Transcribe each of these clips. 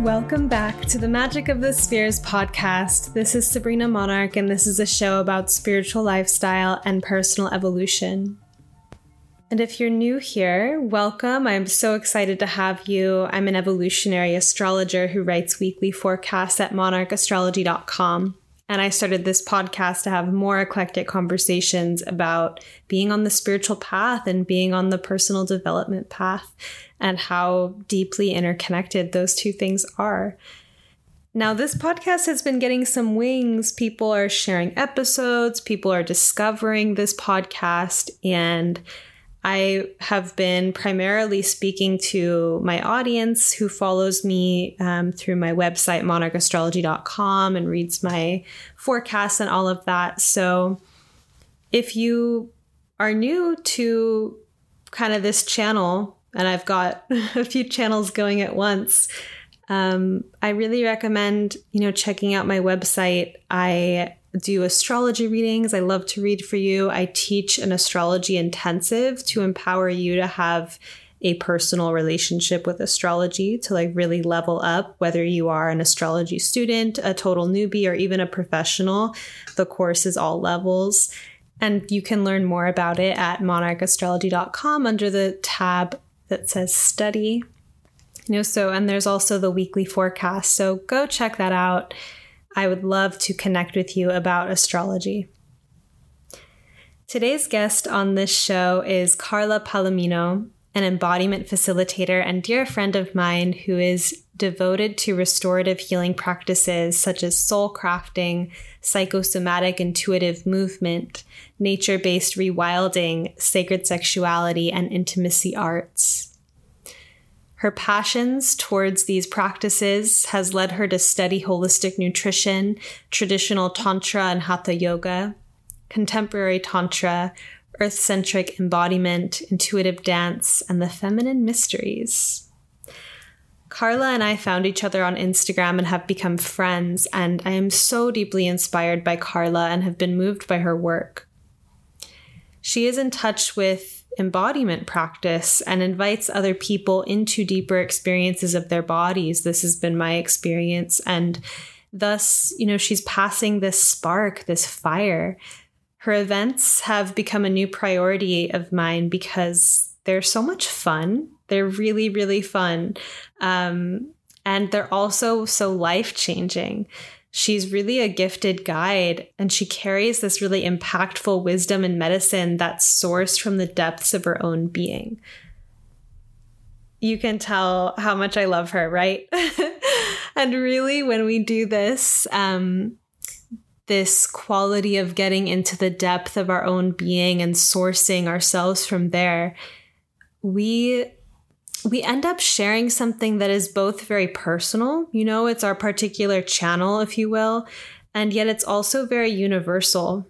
Welcome back to the Magic of the Spheres podcast. This is Sabrina Monarch, and this is a show about spiritual lifestyle and personal evolution. And if you're new here, welcome. I'm so excited to have you. I'm an evolutionary astrologer who writes weekly forecasts at monarchastrology.com. And I started this podcast to have more eclectic conversations about being on the spiritual path and being on the personal development path and how deeply interconnected those two things are. Now, this podcast has been getting some wings. People are sharing episodes, people are discovering this podcast, and I have been primarily speaking to my audience who follows me um, through my website, monarchastrology.com, and reads my forecasts and all of that. So, if you are new to kind of this channel, and I've got a few channels going at once. Um, I really recommend, you know, checking out my website. I do astrology readings. I love to read for you. I teach an astrology intensive to empower you to have a personal relationship with astrology to like really level up whether you are an astrology student, a total newbie or even a professional. The course is all levels. And you can learn more about it at monarchastrology.com under the tab that says study. You know, so, and there's also the weekly forecast. So go check that out. I would love to connect with you about astrology. Today's guest on this show is Carla Palomino, an embodiment facilitator and dear friend of mine who is devoted to restorative healing practices such as soul crafting, psychosomatic intuitive movement, nature based rewilding, sacred sexuality, and intimacy arts. Her passions towards these practices has led her to study holistic nutrition, traditional tantra and hatha yoga, contemporary tantra, earth centric embodiment, intuitive dance, and the feminine mysteries. Carla and I found each other on Instagram and have become friends, and I am so deeply inspired by Carla and have been moved by her work. She is in touch with embodiment practice and invites other people into deeper experiences of their bodies. This has been my experience. And thus, you know, she's passing this spark, this fire. Her events have become a new priority of mine because they're so much fun they're really, really fun. Um, and they're also so life changing. She's really a gifted guide, and she carries this really impactful wisdom and medicine that's sourced from the depths of her own being. You can tell how much I love her, right? and really, when we do this, um, this quality of getting into the depth of our own being and sourcing ourselves from there, we we end up sharing something that is both very personal, you know, it's our particular channel, if you will, and yet it's also very universal,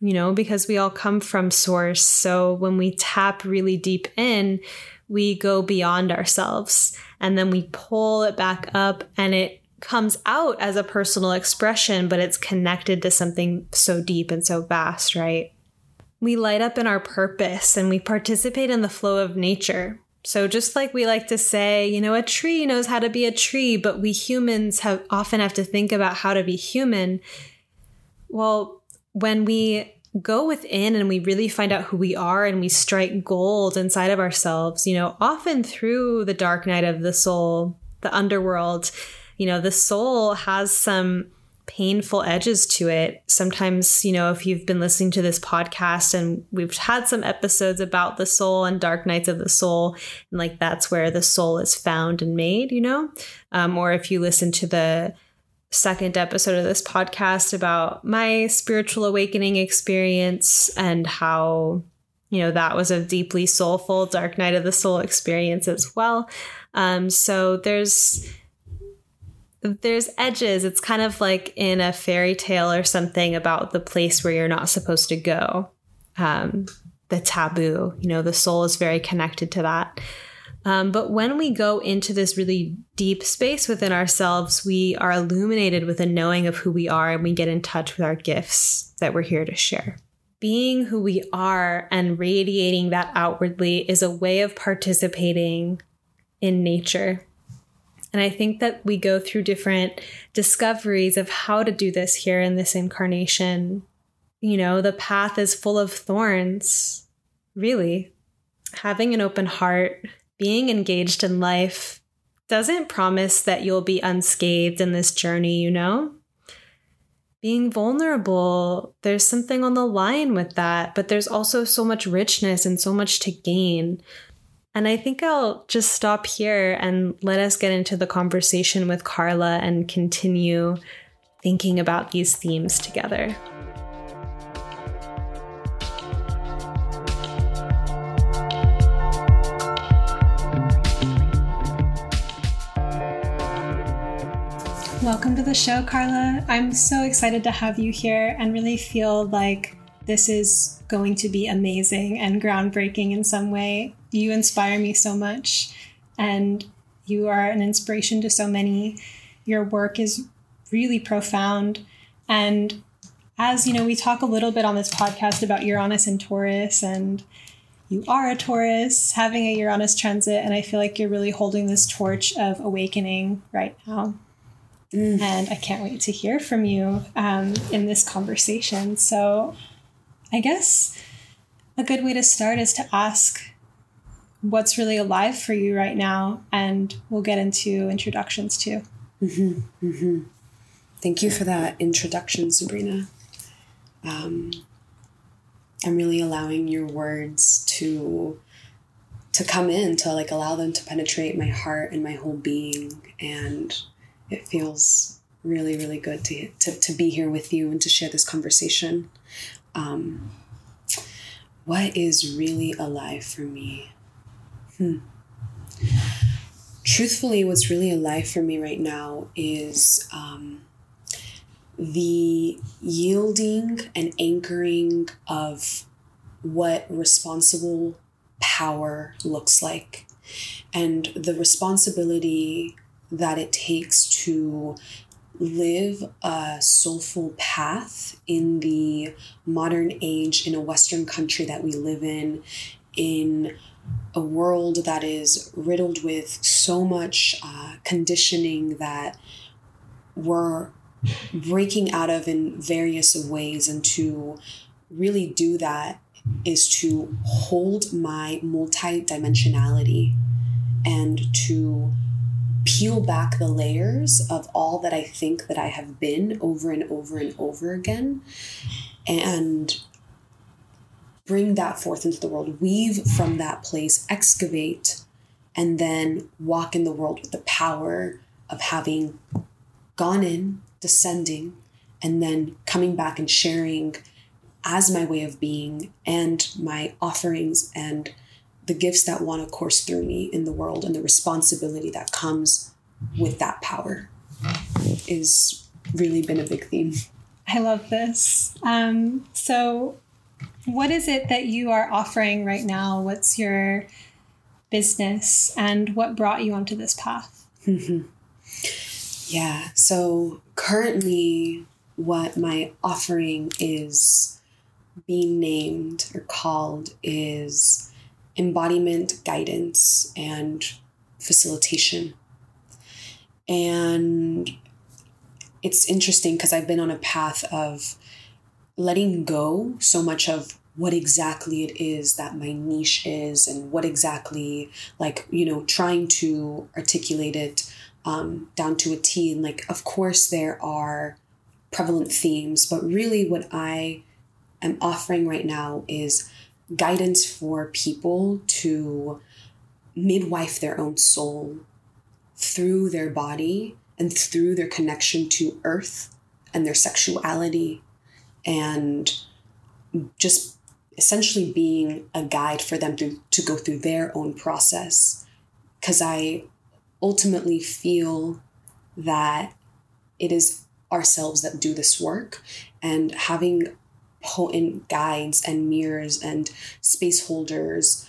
you know, because we all come from source. So when we tap really deep in, we go beyond ourselves and then we pull it back up and it comes out as a personal expression, but it's connected to something so deep and so vast, right? We light up in our purpose and we participate in the flow of nature so just like we like to say, you know, a tree knows how to be a tree, but we humans have often have to think about how to be human. Well, when we go within and we really find out who we are and we strike gold inside of ourselves, you know, often through the dark night of the soul, the underworld, you know, the soul has some painful edges to it. Sometimes, you know, if you've been listening to this podcast and we've had some episodes about the soul and dark nights of the soul, and like that's where the soul is found and made, you know, um, or if you listen to the second episode of this podcast about my spiritual awakening experience and how you know that was a deeply soulful dark night of the soul experience as well um, so there's there's edges. It's kind of like in a fairy tale or something about the place where you're not supposed to go. Um, the taboo, you know, the soul is very connected to that. Um, but when we go into this really deep space within ourselves, we are illuminated with a knowing of who we are and we get in touch with our gifts that we're here to share. Being who we are and radiating that outwardly is a way of participating in nature. And I think that we go through different discoveries of how to do this here in this incarnation. You know, the path is full of thorns, really. Having an open heart, being engaged in life doesn't promise that you'll be unscathed in this journey, you know? Being vulnerable, there's something on the line with that, but there's also so much richness and so much to gain. And I think I'll just stop here and let us get into the conversation with Carla and continue thinking about these themes together. Welcome to the show, Carla. I'm so excited to have you here and really feel like this is going to be amazing and groundbreaking in some way. You inspire me so much, and you are an inspiration to so many. Your work is really profound. And as you know, we talk a little bit on this podcast about Uranus and Taurus, and you are a Taurus having a Uranus transit, and I feel like you're really holding this torch of awakening right now. Mm. And I can't wait to hear from you um, in this conversation. So, I guess a good way to start is to ask what's really alive for you right now, and we'll get into introductions too. Mm-hmm, mm-hmm. Thank you for that introduction, Sabrina. Um, I'm really allowing your words to to come in to like allow them to penetrate my heart and my whole being and it feels really, really good to, to, to be here with you and to share this conversation. Um, what is really alive for me? Hmm. Truthfully, what's really alive for me right now is um, the yielding and anchoring of what responsible power looks like and the responsibility that it takes to live a soulful path in the modern age in a Western country that we live in, in a world that is riddled with so much uh, conditioning that we're breaking out of in various ways. And to really do that is to hold my multidimensionality and to peel back the layers of all that I think that I have been over and over and over again and bring that forth into the world, weave from that place, excavate, and then walk in the world with the power of having gone in, descending, and then coming back and sharing as my way of being and my offerings and the gifts that want to course through me in the world and the responsibility that comes with that power is really been a big theme. I love this. Um, so, what is it that you are offering right now? What's your business and what brought you onto this path? yeah, so currently, what my offering is being named or called is embodiment guidance and facilitation. And it's interesting because I've been on a path of letting go so much of what exactly it is that my niche is and what exactly like you know trying to articulate it um, down to a t. And like of course there are prevalent themes but really what i am offering right now is guidance for people to midwife their own soul through their body and through their connection to earth and their sexuality and just essentially being a guide for them to, to go through their own process. Because i ultimately feel that it is ourselves that do this work and having potent guides and mirrors and space holders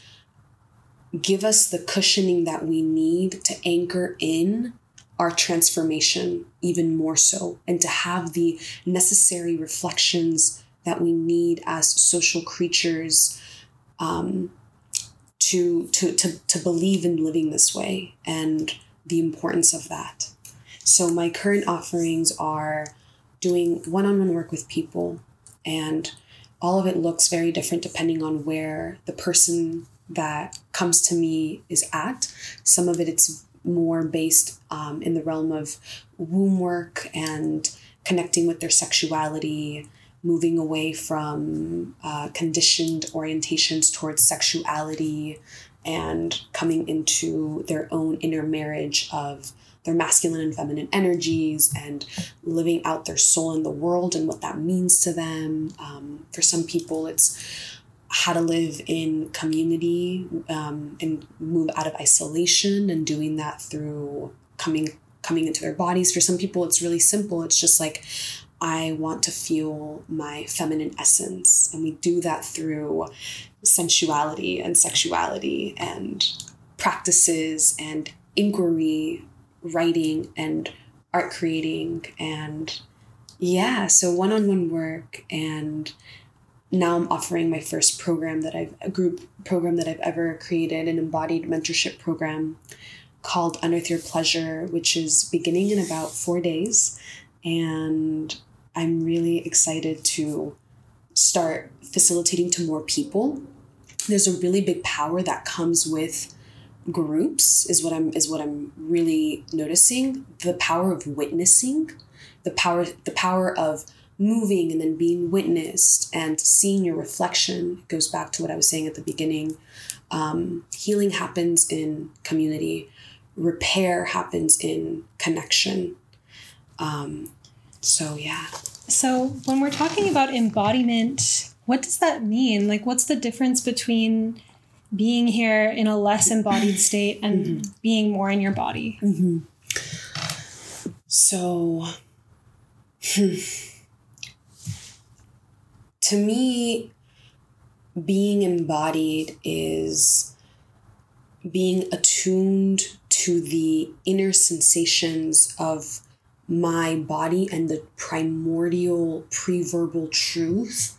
give us the cushioning that we need to anchor in our transformation even more so and to have the necessary reflections that we need as social creatures um, to, to, to, to believe in living this way and the importance of that. So, my current offerings are doing one on one work with people, and all of it looks very different depending on where the person that comes to me is at. Some of it, it's more based um, in the realm of womb work and connecting with their sexuality, moving away from uh, conditioned orientations towards sexuality, and coming into their own inner marriage of their masculine and feminine energies and living out their soul in the world and what that means to them. Um, for some people, it's how to live in community um, and move out of isolation and doing that through coming coming into their bodies. For some people it's really simple. It's just like i want to feel my feminine essence. And we do that through sensuality and sexuality and practices and inquiry writing and art creating and yeah so one-on-one work and now I'm offering my first program that I've a group program that I've ever created, an embodied mentorship program called Unearth Your Pleasure, which is beginning in about four days. And I'm really excited to start facilitating to more people. There's a really big power that comes with groups is what I'm is what I'm really noticing. The power of witnessing, the power the power of moving and then being witnessed and seeing your reflection it goes back to what I was saying at the beginning. Um, healing happens in community, repair happens in connection. Um, so, yeah. So, when we're talking about embodiment, what does that mean? Like, what's the difference between being here in a less embodied state and mm-hmm. being more in your body? Mm-hmm. So, hmm to me, being embodied is being attuned to the inner sensations of my body and the primordial pre-verbal truth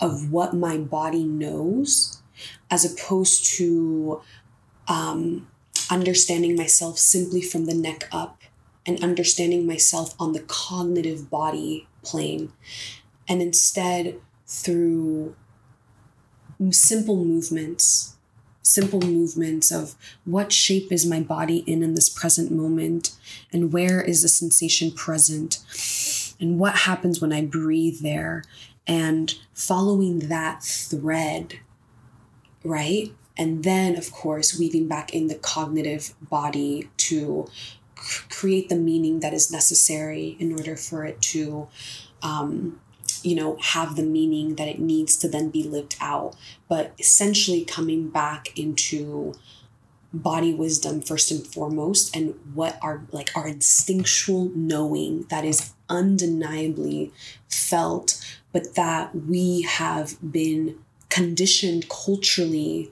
of what my body knows as opposed to um, understanding myself simply from the neck up and understanding myself on the cognitive body plane. And instead through simple movements simple movements of what shape is my body in in this present moment and where is the sensation present and what happens when i breathe there and following that thread right? And then of course weaving back in the cognitive body to create the meaning that is necessary in order for it to um, you know, have the meaning that it needs to then be lived out. But essentially coming back into body wisdom first and foremost and what our like our instinctual knowing that is undeniably felt but that we have been conditioned culturally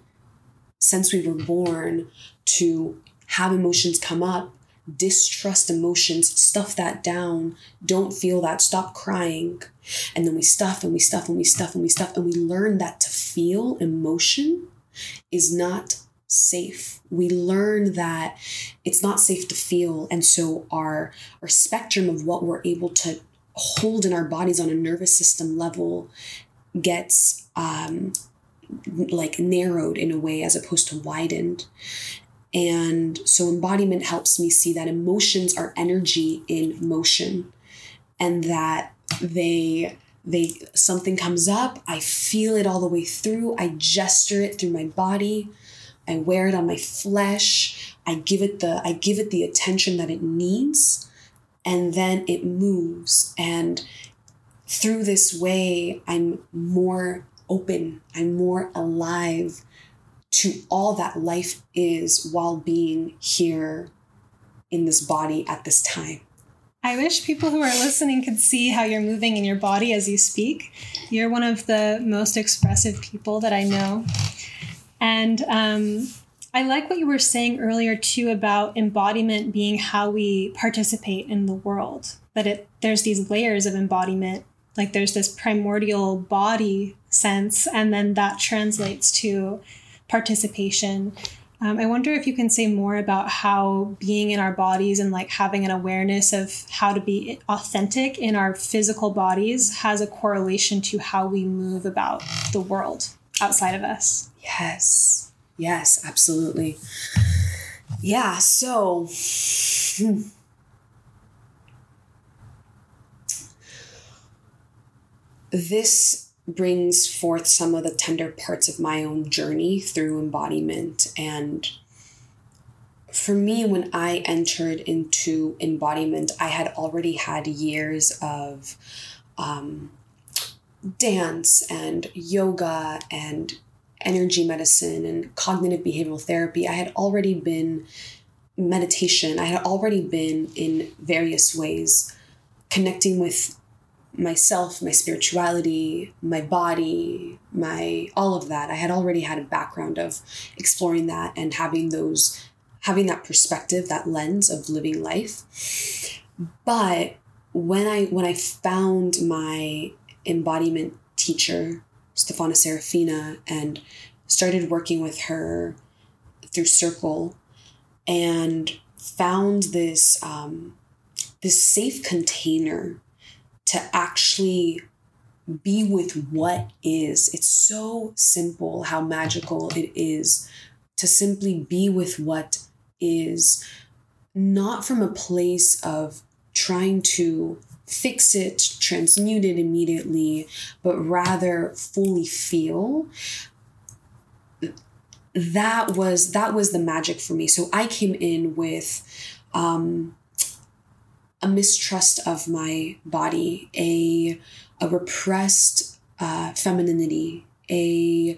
since we were born to have emotions come up distrust emotions, stuff that down, don't feel that, stop crying. And then we stuff and we stuff and we stuff and we stuff. And we learn that to feel emotion is not safe. We learn that it's not safe to feel. And so our, our spectrum of what we're able to hold in our bodies on a nervous system level gets um, like narrowed in a way as opposed to widened. And so embodiment helps me see that emotions are energy in motion and that they they something comes up, I feel it all the way through, I gesture it through my body, I wear it on my flesh, I give it the I give it the attention that it needs and then it moves. And through this way I'm more open, I'm more alive to all that life is while being here in this body at this time. I wish people who are listening could see how you're moving in your body as you speak. You're one of the most expressive people that I know. And um, I like what you were saying earlier too about embodiment being how we participate in the world. That it there's these layers of embodiment. Like there's this primordial body sense, and then that translates to participation. Um, I wonder if you can say more about how being in our bodies and like having an awareness of how to be authentic in our physical bodies has a correlation to how we move about the world outside of us. Yes. Yes, absolutely. Yeah, so hmm. this brings forth some of the tender parts of my own journey through embodiment. And for me, when I entered into embodiment, I had already had years of um, dance and yoga and energy medicine and cognitive behavioral therapy. I had already been meditation, I had already been in various ways connecting with myself, my spirituality, my body, my all of that. I had already had a background of exploring that and having those having that perspective, that lens of living life. But when I when I found my embodiment teacher, Stefana Serafina, and started working with her through Circle and found this um, this safe container to actually be with what is. It's so simple how magical it is to simply be with what is, not from a place of trying to fix it, transmute it immediately, but rather fully feel that was that was the magic for me so i came in with um a mistrust of my body, a, a repressed uh, femininity, a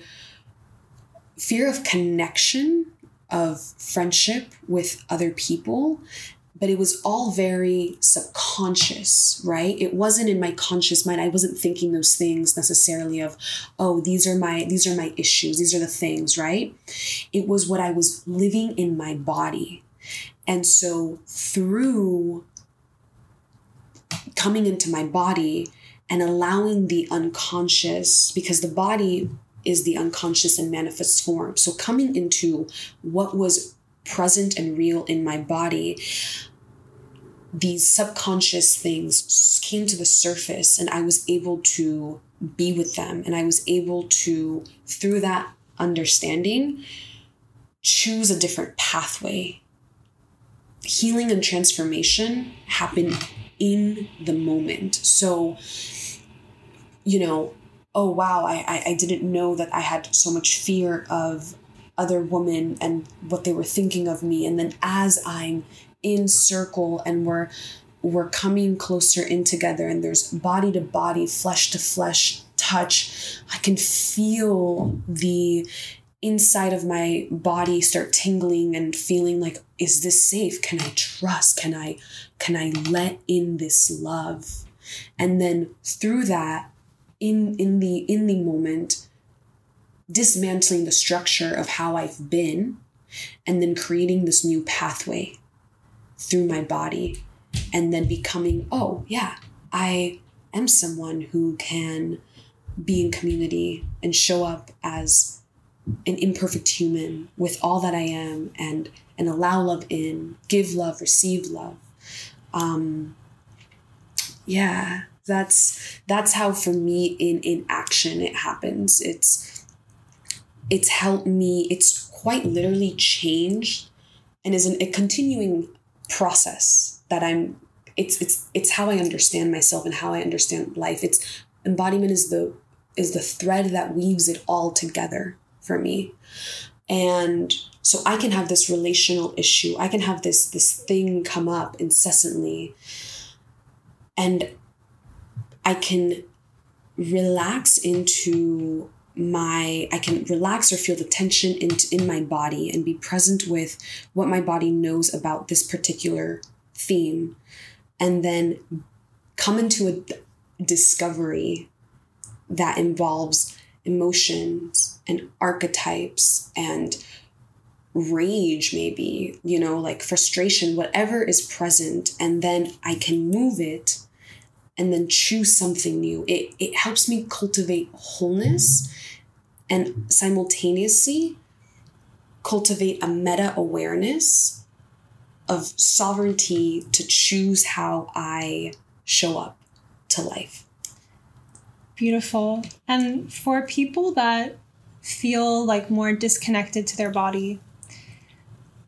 fear of connection, of friendship with other people. But it was all very subconscious, right? It wasn't in my conscious mind. I wasn't thinking those things necessarily of, oh, these are my these are my issues, these are the things, right? It was what I was living in my body. And so through coming into my body and allowing the unconscious, because the body is the unconscious and manifest form. So coming into what was present and real in my body, these subconscious things came to the surface and I was able to be with them. And I was able to, through that understanding, choose a different pathway. Healing and transformation happen in the moment. So, you know, oh wow, I, I didn't know that I had so much fear of other women and what they were thinking of me. And then as I'm in circle and we're we're coming closer in together and there's body to body, flesh to flesh touch, I can feel the inside of my body start tingling and feeling like is this safe? Can i trust? Can i can i let in this love? And then through that in in the in the moment dismantling the structure of how i've been and then creating this new pathway through my body and then becoming oh yeah i am someone who can be in community and show up as an imperfect human with all that I am and and allow love in, give love, receive love. Um, yeah, that's that's how for me in in action it happens. It's it's helped me. It's quite literally changed, and is an, a continuing process that I'm. It's it's it's how I understand myself and how I understand life. It's embodiment is the is the thread that weaves it all together for me. And so I can have this relational issue. I can have this this thing come up incessantly. And I can relax into my I can relax or feel the tension in, in my body and be present with what my body knows about this particular theme and then come into a discovery that involves emotions and archetypes and rage maybe you know like frustration whatever is present and then i can move it and then choose something new. It, it helps me cultivate wholeness and simultaneously cultivate a meta awareness of sovereignty to choose how i show up to life. Beautiful. And for people that feel like more disconnected to their body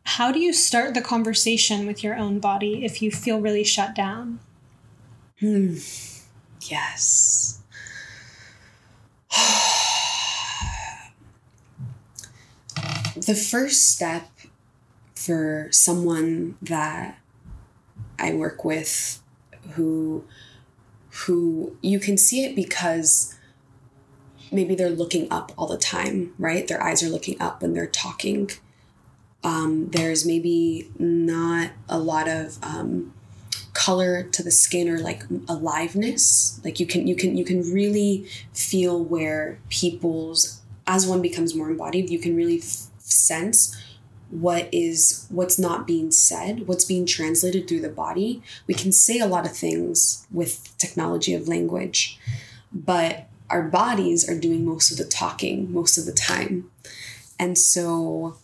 how do you start the conversation with your own body if you feel really shut down? Hmm. Yes. the first step for someone that I work with who who you can see it because maybe they're looking up all the time, right? Their eyes are looking up when they're talking um, there's maybe not a lot of um, color to the skin or like aliveness. Like you can you can you can really feel where people's as one becomes more embodied, you can really f- sense what is what's not being said what's being translated through the body we can say a lot of things with technology of language but our bodies are doing most of the talking most of the time and so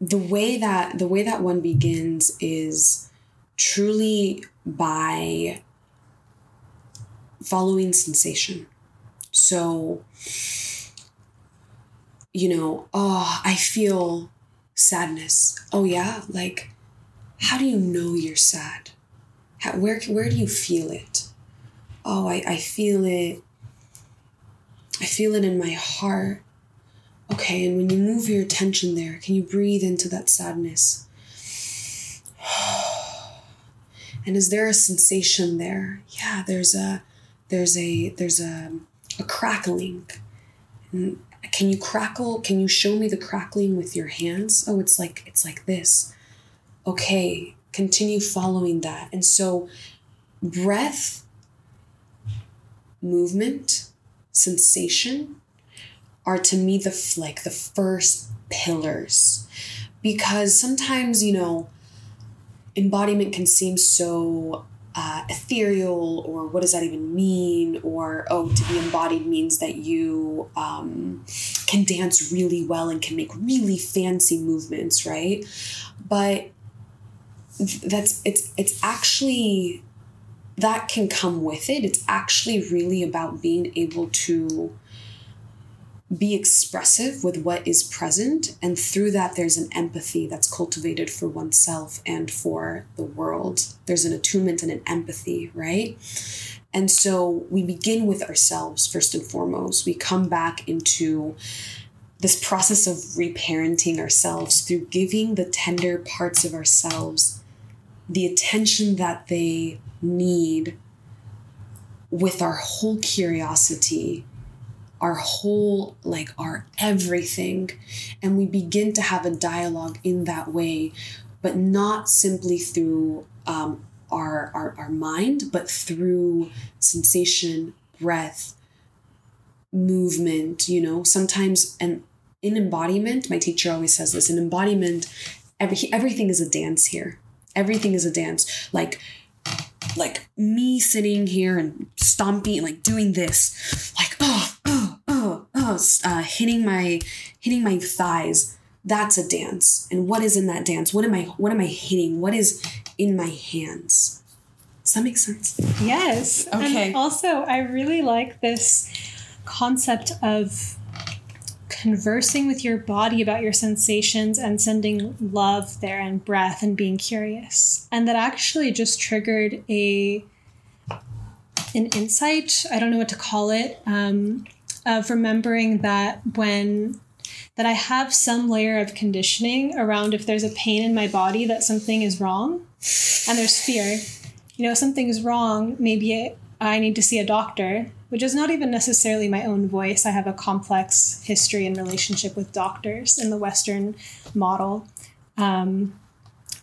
the way that the way that one begins is truly by following sensation. So, you know, oh, I feel sadness. Oh yeah, like how do you know you're sad? How, where where do you feel it? Oh, I, I feel it. I feel it in my heart. Okay, and when you move your attention there, can you breathe into that sadness? And is there a sensation there? Yeah, there's a there's a there's a a crackling. And can you crackle? Can you show me the crackling with your hands? Oh, it's like it's like this. Okay, continue following that. And so breath, movement, sensation are to me the like the first pillars. Because sometimes you know embodiment can seem so uh, ethereal or what does that even mean? Or oh to be embodied means that you um, can dance really well and can make really fancy movements right? But that's it's it's actually that can come with it it's actually really about being able to be expressive with what is present. And through that, there's an empathy that's cultivated for oneself and for the world. There's an attunement and an empathy, right? And so we begin with ourselves first and foremost. We come back into this process of reparenting ourselves through giving the tender parts of ourselves the attention that they need with our whole curiosity our whole, like our everything. And we begin to have a dialogue in that way, but not simply through um, our, our, our mind, but through sensation, breath, movement, you know, sometimes, and in embodiment, my teacher always says this in embodiment, every, everything is a dance here. Everything is a dance. Like, like me sitting here and stomping, like doing this, like, oh oh oh oh, uh, hitting my hitting my thighs. That's a dance. And what is in that dance? What am i what am i hitting? What is in my hands? Does that make sense? Yes. Okay. and also i really like this concept of conversing with your body about your sensations and sending love there and breath and being curious and that actually just triggered a an insight i don't know what to call it um, of remembering that when that I have some layer of conditioning around if there's a pain in my body that something is wrong and there's fear. You know, something's wrong, maybe I need to see a doctor, which is not even necessarily my own voice. I have a complex history and relationship with doctors in the Western model. Um,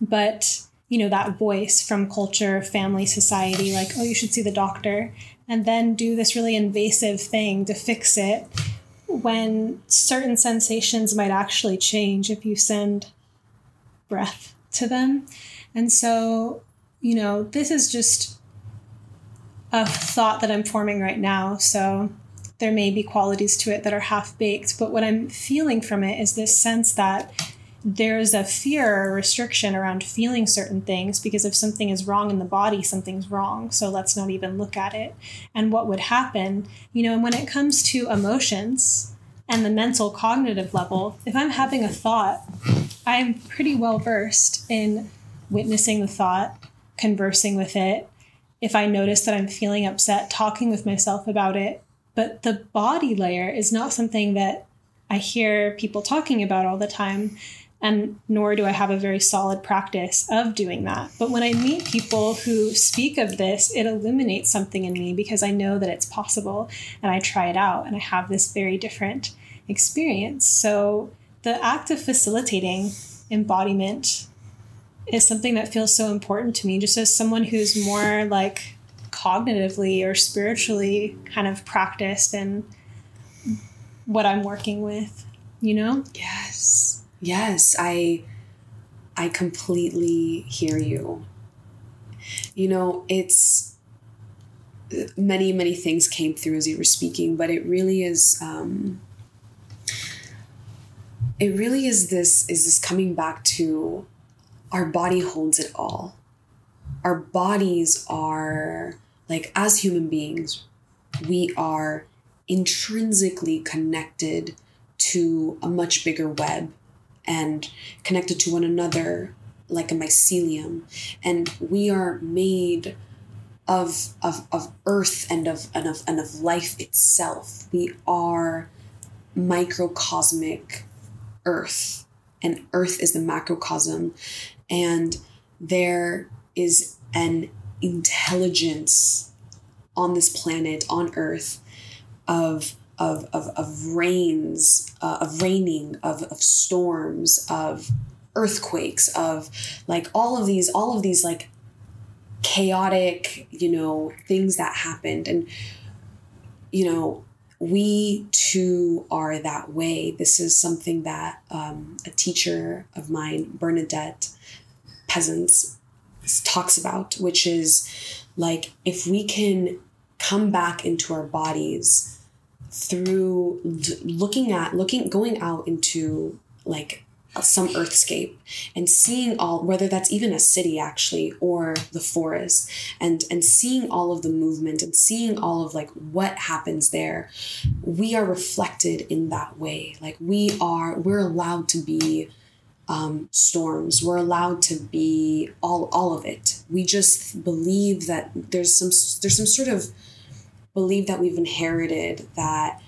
but, you know, that voice from culture, family, society, like, oh, you should see the doctor and then do this really invasive thing to fix it when certain sensations might actually change if you send breath to them. And so, you know, this is just a thought that I'm forming right now. So there may be qualities to it that are half baked, but what I'm feeling from it is this sense that there's a fear or restriction around feeling certain things because if something is wrong in the body, something's wrong. So let's not even look at it. And what would happen, you know, when it comes to emotions and the mental cognitive level, if I'm having a thought, I'm pretty well versed in witnessing the thought, conversing with it. If I notice that I'm feeling upset, talking with myself about it. But the body layer is not something that I hear people talking about all the time and nor do I have a very solid practice of doing that. But when I meet people who speak of this, it illuminates something in me because I know that it's possible and I try it out and I have this very different experience. So the act of facilitating embodiment is something that feels so important to me just as someone who's more like cognitively or spiritually kind of practiced and what I'm working with, you know? Yes yes, I I completely hear you. You know, it's many many things came through as you were speaking, but it really is um it really is this is this coming back to our body holds it all. Our bodies are like as human beings, we are intrinsically connected to a much bigger web and connected to one another like a mycelium. And we are made of, of, of earth and of, and, of, and of life itself. We are microcosmic earth, and earth is the macrocosm. And there is an intelligence on this planet, on earth, of of, of, of rains, uh, of raining, of, of storms, of earthquakes, of like all of these, all of these like chaotic, you know, things that happened. And, you know, we too are that way. This is something that um, a teacher of mine, Bernadette Pleasant, talks about, which is like if we can come back into our bodies through looking at looking going out into like some earthscape and seeing all whether that's even a city actually or the forest and and seeing all of the movement and seeing all of like what happens there we are reflected in that way. Like we are we're allowed to be um, storms we're allowed to be all all of it we just believe that there's some there's some sort of believe that we've inherited that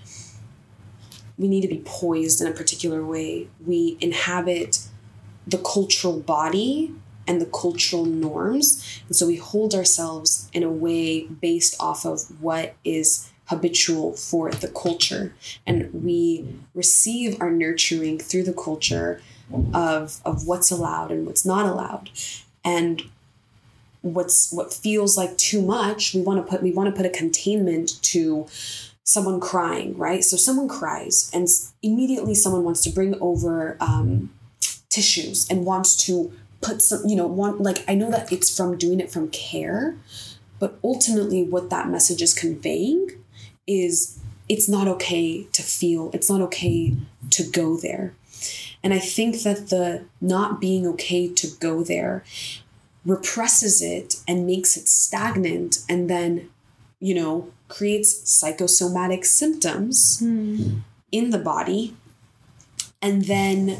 we need to be poised in a particular way. We inhabit the cultural body and the cultural norms. And so we hold ourselves in a way based off of what is habitual for the culture. And we receive our nurturing through the culture of, of what's allowed and what's not allowed. And what's what feels like too much we want to put we want to put a containment to someone crying right so someone cries and immediately someone wants to bring over um, tissues and wants to put some you know want like i know that it's from doing it from care but ultimately what that message is conveying is it's not okay to feel it's not okay to go there and i think that the not being okay to go there represses it and makes it stagnant and then, you know, creates psychosomatic symptoms mm. in the body. And then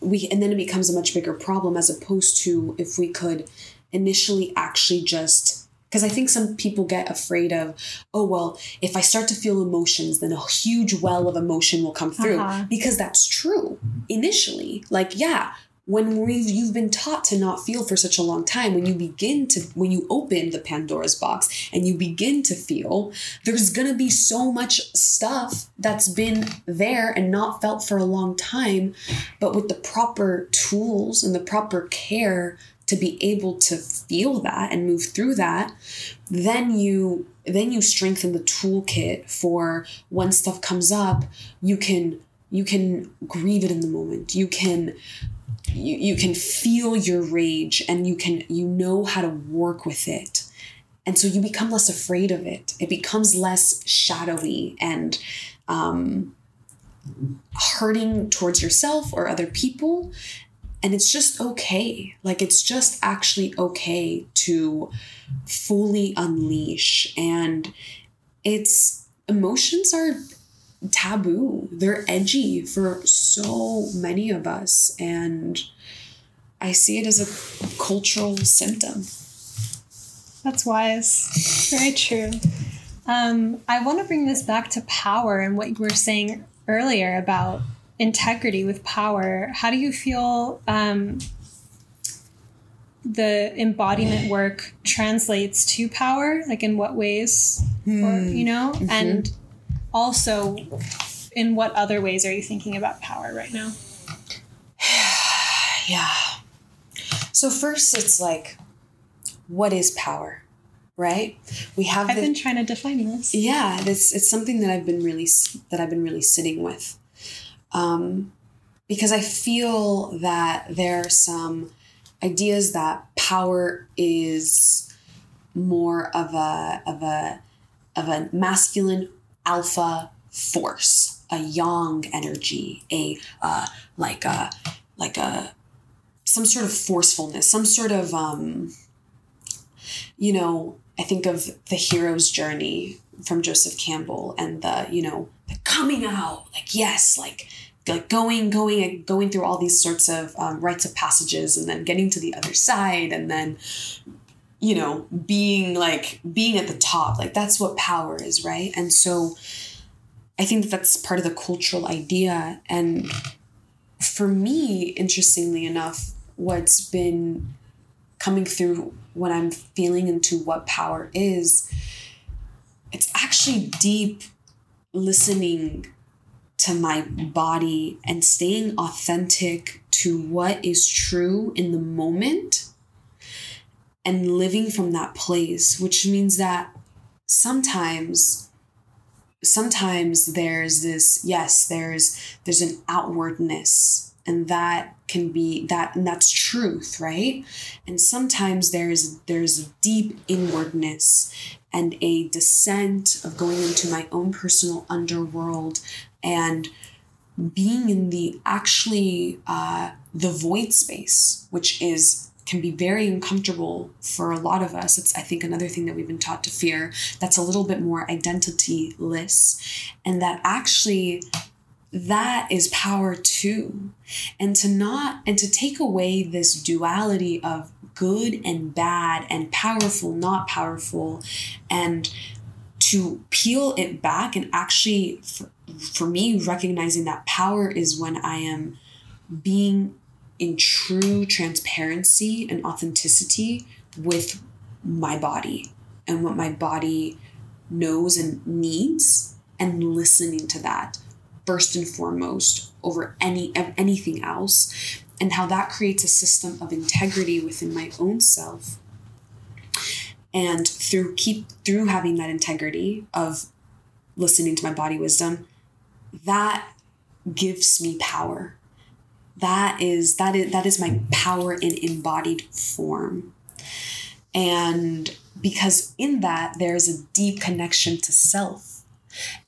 we and then it becomes a much bigger problem as opposed to if we could initially actually just because I think some people get afraid of, oh, well, if I start to feel emotions, then a huge well of emotion will come through. Uh-huh. Because that's true initially. Like, yeah, when we you've been taught to not feel for such a long time when you begin to when you open the pandora's box and you begin to feel there's going to be so much stuff that's been there and not felt for a long time but with the proper tools and the proper care to be able to feel that and move through that then you then you strengthen the toolkit for when stuff comes up you can you can grieve it in the moment. You can you, you can feel your rage and you can you know how to work with it. And so you become less afraid of it. It becomes less shadowy and um, hurting towards yourself or other people and it's just okay. Like it's just actually okay to fully unleash. And it's emotions are taboo. They're edgy for so many of us. And i see it as a cultural symptom. That's wise. Very true. Um, i want to bring this back to power and what you were saying earlier about integrity with power, how do you feel um, the embodiment work translates to power? Like in what ways, hmm. or you know, mm-hmm. and also in what other ways are you thinking about power right now? yeah. So first, it's like, what is power? right we have i've the, been trying to define this yeah it's, it's something that i've been really that i've been really sitting with um, because I feel that there are some ideas that power is more of a of a of a masculine alpha force, a yang energy, a uh, like a like a some sort of forcefulness, some sort of um, you know, I think of the hero's journey from Joseph Campbell and the you know the coming out like yes like like going going and going through all these sorts of um, rites of passages and then getting to the other side and then you know being like being at the top like that's what power is right? And so i think that that's part of the cultural idea. And for me interestingly enough what's been coming through when i'm feeling into what power is it's actually deep listening to my body and staying authentic to what is true in the moment and living from that place which means that sometimes sometimes there's this yes there's there's an outwardness and that can be that and that's truth right? And sometimes there's there's deep inwardness and a descent of going into my own personal underworld and being in the actually uh, the void space, which is can be very uncomfortable for a lot of us. It's I think another thing that we've been taught to fear. That's a little bit more identityless, and that actually that is power too and to not and to take away this duality of good and bad and powerful not powerful and to peel it back and actually for, for me recognizing that power is when i am being in true transparency and authenticity with my body and what my body knows and needs and listening to that first and foremost over any anything else and how that creates a system of integrity within my own self. And through keep through having that integrity of listening to my body wisdom that gives me power. That is that is that is my power in embodied form. And because in that there's a deep connection to self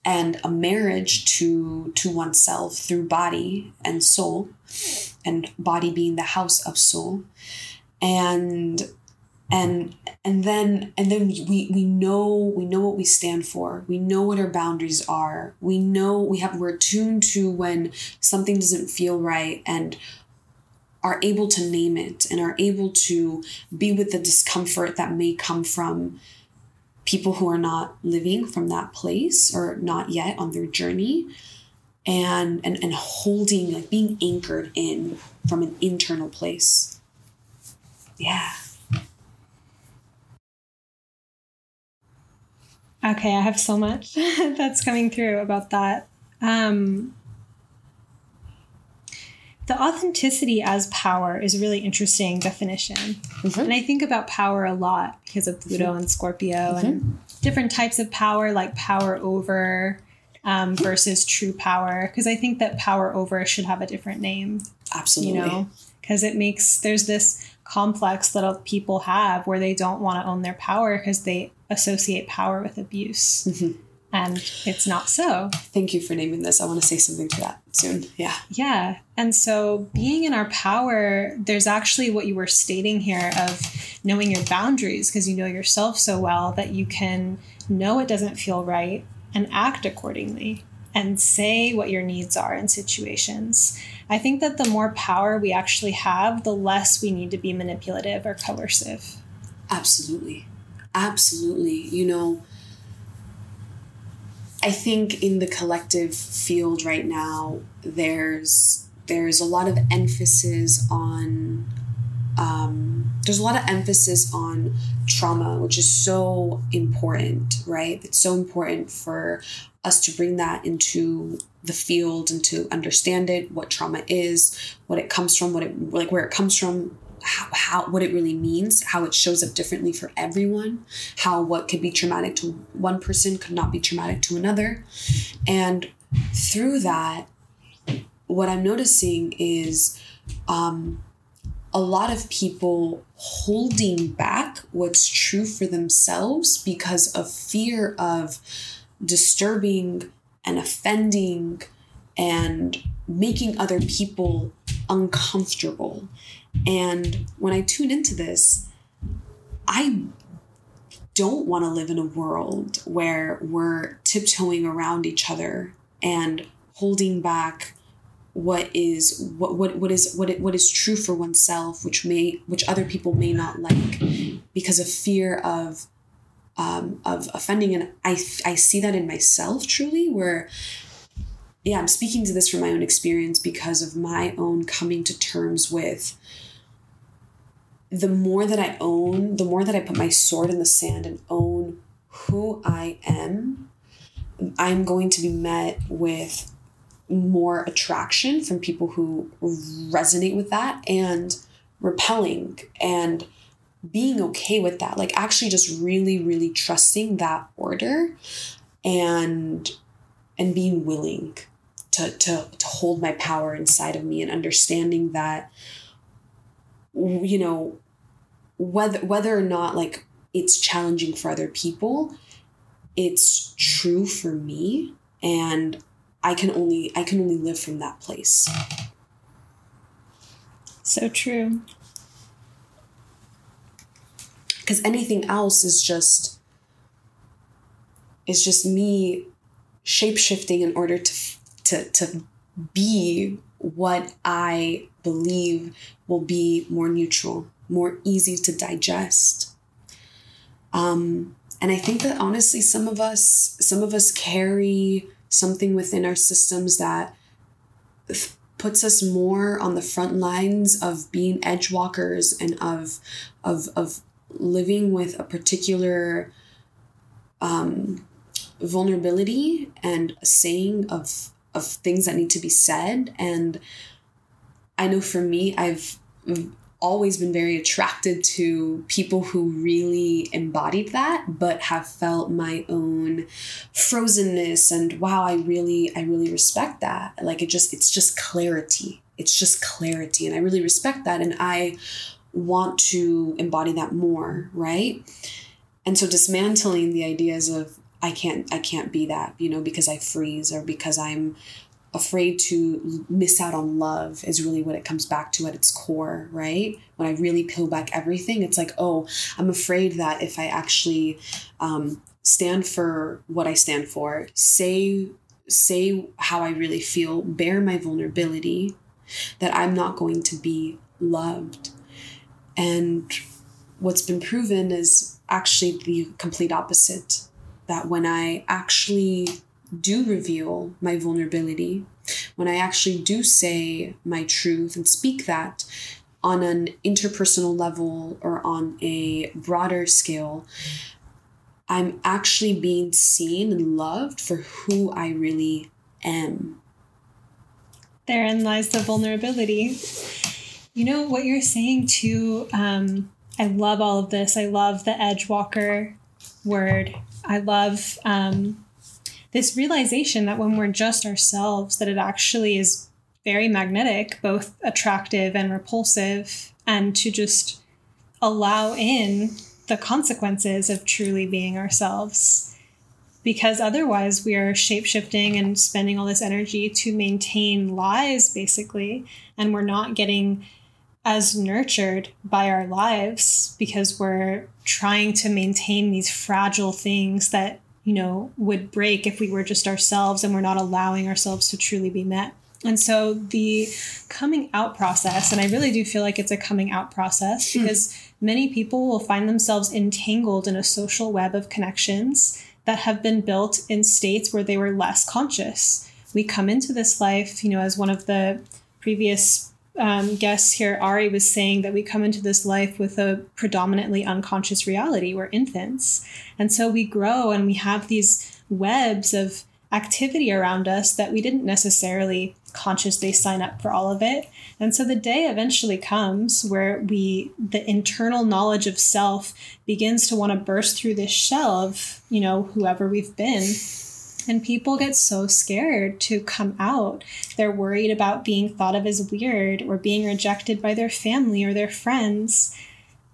and a marriage to to oneself through body and soul and body being the house of soul. And and and then and then we we know we know what we stand for. We know what our boundaries are. We know we have we're tuned to when something doesn't feel right and are able to name it and are able to be with the discomfort that may come from people who are not living from that place or not yet on their journey and and, and holding like being anchored in from an internal place. Yeah. Okay i have so much that's coming through about that. Um the authenticity as power is a really interesting definition. Mm-hmm. And I think about power a lot because of Pluto mm-hmm. and Scorpio mm-hmm. and different types of power, like power over um, versus true power. Because I think that power over should have a different name. Absolutely. You know, because it makes, there's this complex that people have where they don't want to own their power because they associate power with abuse. And it's not so. Thank you for naming this. I want to say something to that soon. Yeah. Yeah. And so being in our power, there's actually what you were stating here of knowing your boundaries because you know yourself so well that you can know it doesn't feel right and act accordingly and say what your needs are in situations. I think that the more power we actually have, the less we need to be manipulative or coercive. Absolutely. Absolutely. You know, I think in the collective field right now, there's there's a lot of emphasis on um, there's a lot of emphasis on trauma, which is so important, right? It's so important for us to bring that into the field and to understand it, what trauma is, what it comes from, what it like where it comes from, how, how what it really means, how it shows up differently for everyone, how what could be traumatic to one person could not be traumatic to another. And through that, what I'm noticing is um, a lot of people holding back what's true for themselves because of fear of disturbing and offending and making other people uncomfortable. And when I tune into this, I don't want to live in a world where we're tiptoeing around each other and holding back what is what what, what is what it, what is true for oneself which may which other people may not like because of fear of um, of offending. And I, I see that in myself truly where yeah i'm speaking to this from my own experience because of my own coming to terms with the more that I own, the more that I put my sword in the sand and own who I am, I'm going to be met with more attraction from people who resonate with that and repelling and being okay with that. Like actually just really, really trusting that order and and being willing to to to hold my power inside of me and understanding that you know whether whether or not like it's challenging for other people it's true for me and i can only i can only live from that place. So true. Because anything else is just is just me shape shifting in order to to to be what I believe will be more neutral, more easy to digest. Um, and I think that honestly, some of us, some of us carry something within our systems that puts us more on the front lines of being edge walkers and of of of living with a particular um, vulnerability and a saying of of things that need to be said. And i know for me i've always been very attracted to people who really embodied that but have felt my own frozenness and wow i really i really respect that. Like it just it's just clarity. It's just clarity and i really respect that and i want to embody that more right? And so dismantling the ideas of I can't I can't be that, you know, because I freeze or because I'm afraid to miss out on love is really what it comes back to at its core, right? When I really peel back everything, it's like, oh, I'm afraid that if I actually um, stand for what I stand for, say say how I really feel, bear my vulnerability, that I'm not going to be loved. And what's been proven is actually the complete opposite that when I actually do reveal my vulnerability, when I actually do say my truth and speak that on an interpersonal level or on a broader scale, I'm actually being seen and loved for who I really am. Therein lies the vulnerability. You know what you're saying too. Um, I love all of this. I love the edge walker word. I love um, this realization that when we're just ourselves, that it actually is very magnetic, both attractive and repulsive, and to just allow in the consequences of truly being ourselves. Because otherwise, we are shape shifting and spending all this energy to maintain lies, basically, and we're not getting as nurtured by our lives because we're trying to maintain these fragile things that you know would break if we were just ourselves and we're not allowing ourselves to truly be met and so the coming out process and i really do feel like it's a coming out process hmm. because many people will find themselves entangled in a social web of connections that have been built in states where they were less conscious we come into this life you know as one of the previous um, guests here, Ari was saying that we come into this life with a predominantly unconscious reality. We're infants. And so we grow and we have these webs of activity around us that we didn't necessarily consciously sign up for all of it. And so the day eventually comes where we the internal knowledge of self begins to want to burst through this shell of, you know, whoever we've been and people get so scared to come out. They're worried about being thought of as weird or being rejected by their family or their friends.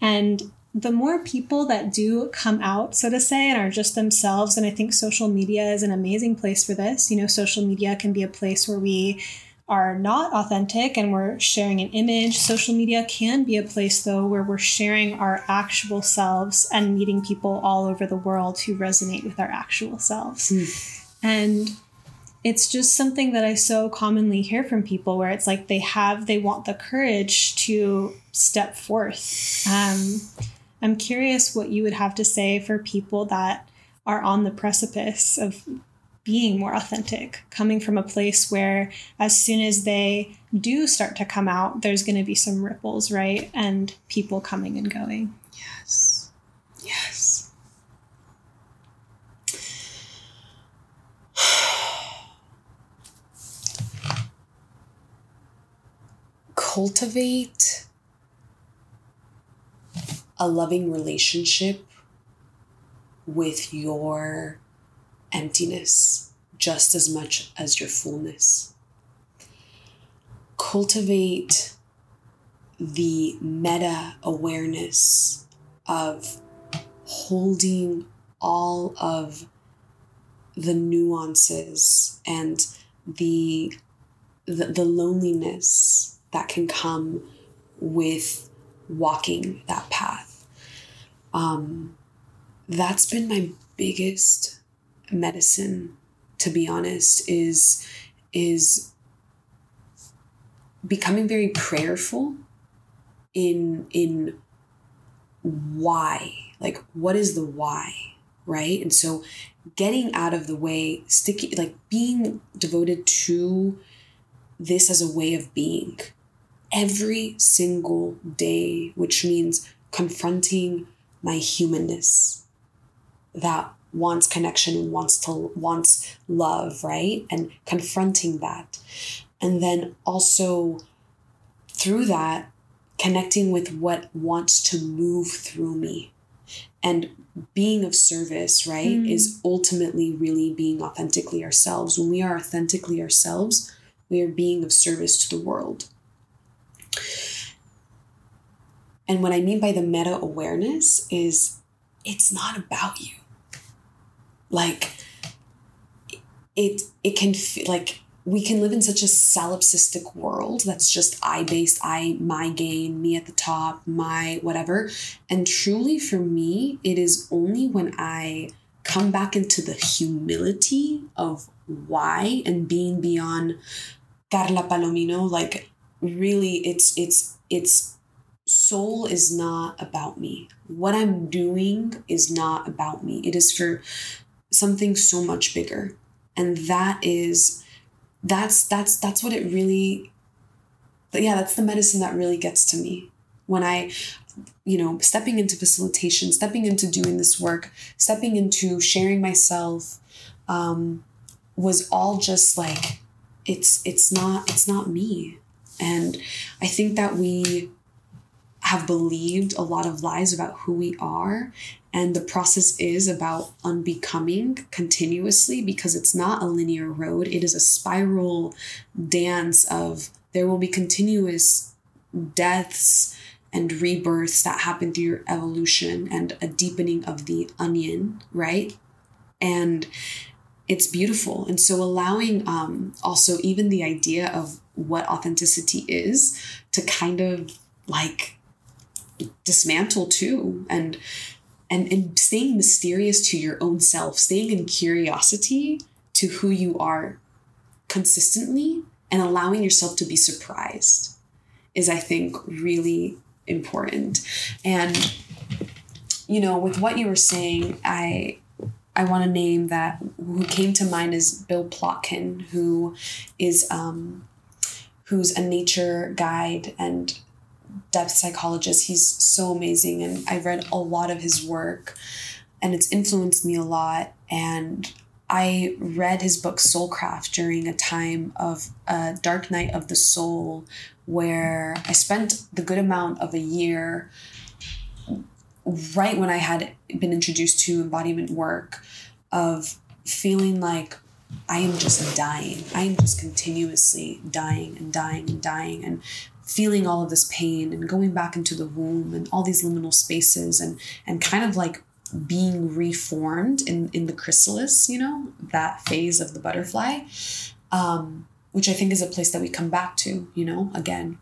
And the more people that do come out, so to say, and are just themselves, and I think social media is an amazing place for this. You know, social media can be a place where we are not authentic and we're sharing an image. Social media can be a place, though, where we're sharing our actual selves and meeting people all over the world who resonate with our actual selves. Mm. And it's just something that I so commonly hear from people where it's like they have, they want the courage to step forth. Um, I'm curious what you would have to say for people that are on the precipice of being more authentic, coming from a place where as soon as they do start to come out, there's going to be some ripples, right? And people coming and going. Yes. Yes. Cultivate a loving relationship with your emptiness just as much as your fullness. Cultivate the meta awareness of holding all of the nuances and the, the, the loneliness that can come with walking that path. Um, that's been my biggest medicine to be honest is is becoming very prayerful in in why like what is the why right? And so getting out of the way sticky like being devoted to this as a way of being every single day which means confronting my humanness that wants connection, wants to wants love, right? And confronting that. And then also through that connecting with what wants to move through me. And being of service, right, mm. is ultimately really being authentically ourselves. When we are authentically ourselves, we are being of service to the world. And what I mean by the meta awareness is it's not about you like it it can feel like we can live in such a solipsistic world that's just I based, I, my gain, me at the top, my whatever. And truly for me, it is only when I come back into the humility of why and being beyond Carla Palomino, like really it's it's it's soul is not about me. What I'm doing is not about me. It is for something so much bigger. And that is that's that's that's what it really yeah that's the medicine that really gets to me. When i you know stepping into facilitation stepping into doing this work stepping into sharing myself um, was all just like it's it's not it's not me. And i think that we have believed a lot of lies about who we are and the process is about unbecoming continuously because it's not a linear road. It is a spiral dance of there will be continuous deaths and rebirths that happen through your evolution and a deepening of the onion right? And it's beautiful. And so allowing um, also even the idea of what authenticity is to kind of like dismantle too and and and staying mysterious to your own self staying in curiosity to who you are consistently and allowing yourself to be surprised is i think really important. And you know with what you were saying i I want to name that who came to mind is Bill Plotkin, who is um, who's a nature guide and depth psychologist. He's so amazing, and I've read a lot of his work, and it's influenced me a lot. And I read his book Soulcraft during a time of a dark night of the soul, where I spent the good amount of a year right when I had been introduced to embodiment work of feeling like I am just dying. I am just continuously dying and dying and dying and feeling all of this pain and going back into the womb and all these liminal spaces and and kind of like being reformed in in the chrysalis, you know, that phase of the butterfly. Um, which I think is a place that we come back to, you know, again.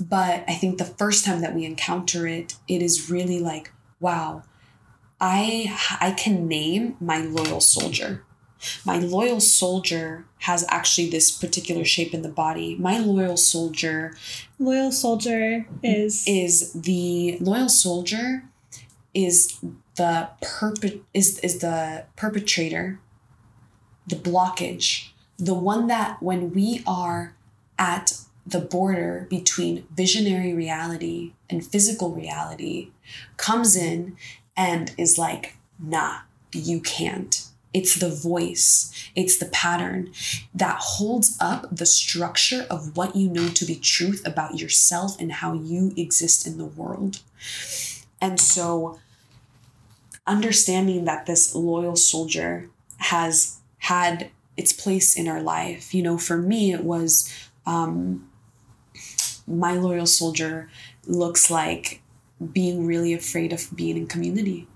But I think the first time that we encounter it, it is really like, wow, I I can name my loyal soldier. My loyal soldier has actually this particular shape in the body. My loyal soldier loyal soldier is is the loyal soldier is the perpet is is the perpetrator the blockage the one that when we are at the border between visionary reality and physical reality comes in and is like, nah, you can't. It's the voice, it's the pattern that holds up the structure of what you know to be truth about yourself and how you exist in the world. And so, understanding that this loyal soldier has had its place in our life, you know, for me, it was um, my loyal soldier looks like being really afraid of being in community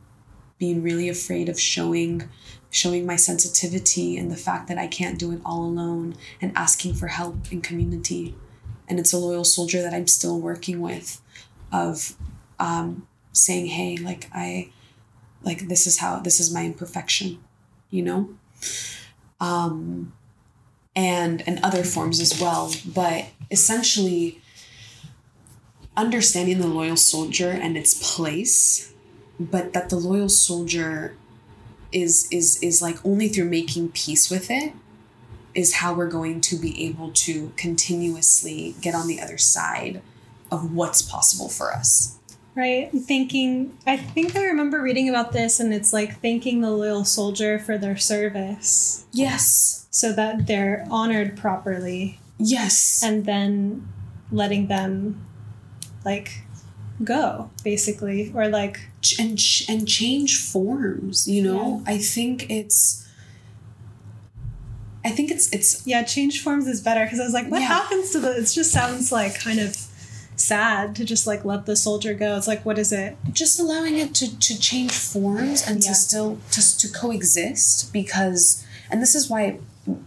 being really afraid of showing showing my sensitivity and the fact that I can't do it all alone and asking for help in community. And it's a loyal soldier that I'm still working with of um, saying hey like I like this is how this is my imperfection you know? Um and and other forms as well. But essentially understanding the loyal soldier and its place but that the loyal soldier is is is like only through making peace with it is how we're going to be able to continuously get on the other side of what's possible for us. Right thinking i think i remember reading about this and it's like thanking the loyal soldier for their service. Yes. So that they're honored properly. Yes. And then letting them like go basically or like and and change forms you know yeah. i think it's i think it's it's yeah change forms is better because i was like what yeah. happens to the it just sounds like kind of sad to just like let the soldier go it's like what is it just allowing it to to change forms and yeah. to still just to coexist because and this is why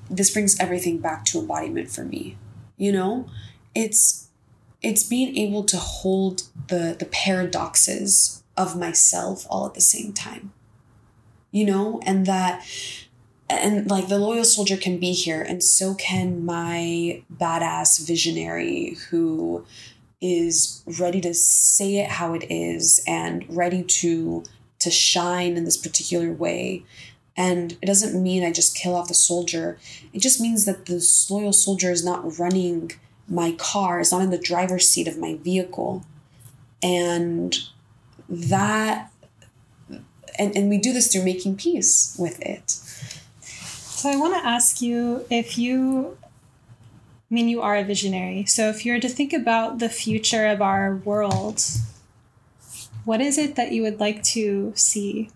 this brings everything back to embodiment for me you know it's it's being able to hold the the paradoxes of myself all at the same time you know? And that and like the loyal soldier can be here and so can my badass visionary who is ready to say it how it is and ready to to shine in this particular way. And it doesn't mean i just kill off the soldier. It just means that the loyal soldier is not running my car is not in the driver's seat of my vehicle and that and, and we do this through making peace with it so i want to ask you if you I mean, you are a visionary. So if you were to think about the future of our world, what is it that you would like to see?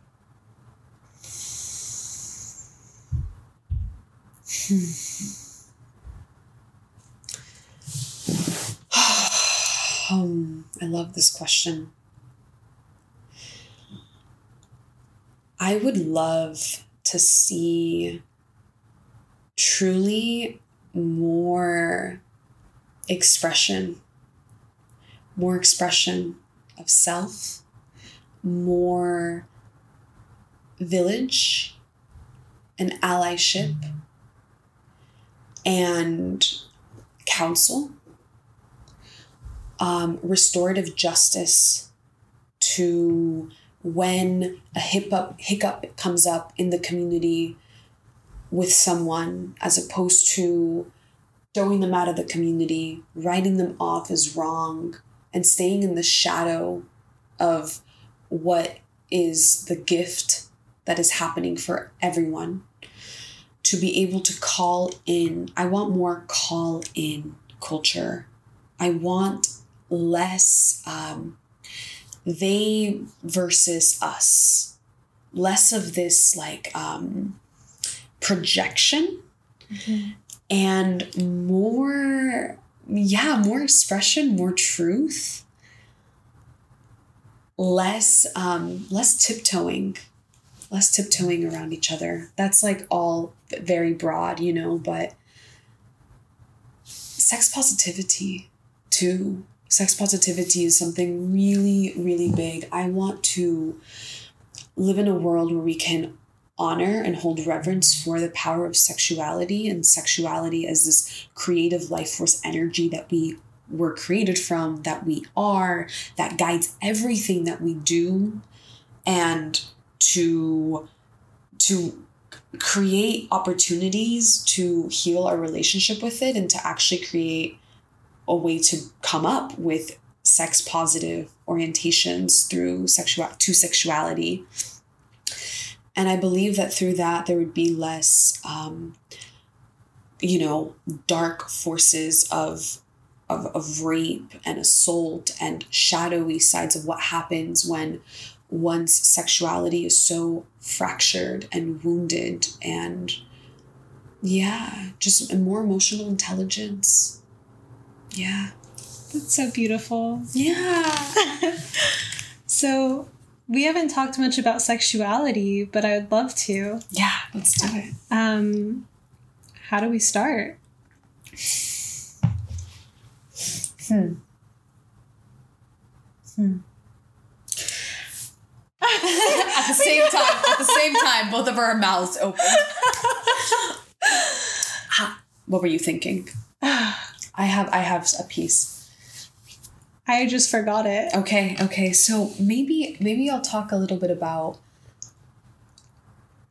Hmm. I love this question. I would love to see truly more expression, more expression of self, more village and allyship and counsel, um, restorative justice to when a hiccup, hiccup comes up in the community with someone as opposed to throwing them out of the community, writing them off as wrong, and staying in the shadow of what is the gift that is happening for everyone. To be able to call in, I want more call in culture. I want less um, they versus us, less of this like um, projection. Mm-hmm. and more, yeah, more expression, more truth, less, um, less tiptoeing, less tiptoeing around each other. That's like all very broad, you know, but sex positivity too sex positivity is something really, really big. I want to live in a world where we can honor and hold reverence for the power of sexuality and sexuality as this creative life force energy that we were created from, that we are, that guides everything that we do, and to to create opportunities to heal our relationship with it and to actually create a way to come up with sex positive orientations through sexual to sexuality. And i believe that through that there would be less um, you know dark forces of, of of rape and assault and shadowy sides of what happens when one's sexuality is so fractured and wounded and yeah just more emotional intelligence yeah. That's so beautiful. Yeah. so we haven't talked much about sexuality, but I would love to. Yeah, let's do it. Um, how do we start? Hmm. Hmm. at the same time, at the same time, both of our mouths open. what were you thinking? I have I have a piece. I just forgot it. Okay, okay. So maybe maybe I'll talk a little bit about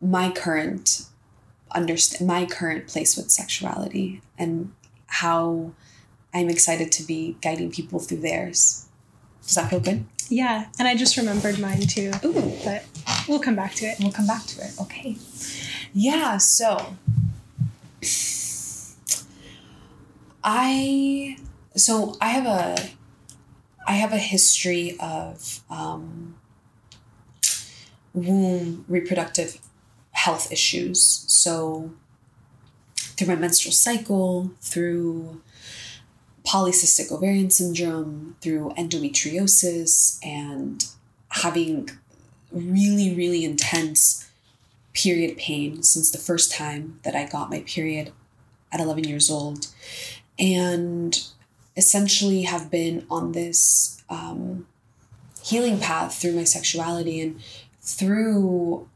my current understand my current place with sexuality and how I'm excited to be guiding people through theirs. Does that feel good? Yeah, and I just remembered mine too. Ooh, but we'll come back to it. We'll come back to it. Okay. Yeah, so I so I have a I have a history of um, womb reproductive health issues. So through my menstrual cycle, through polycystic ovarian syndrome, through endometriosis, and having really, really intense period pain since the first time that I got my period at 11 years old and essentially have been on this um, healing path through my sexuality and through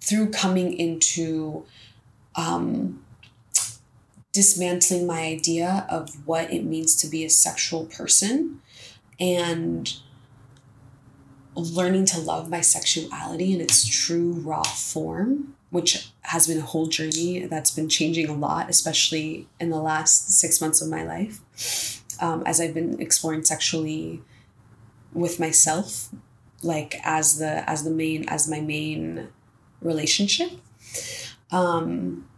through coming into um, dismantling my idea of what it means to be a sexual person and learning to love my sexuality in its true raw form which has been a whole journey that's been changing a lot, especially in the last six months of my life, um, as I've been exploring sexually with myself, like as the as the main as my main relationship. Um,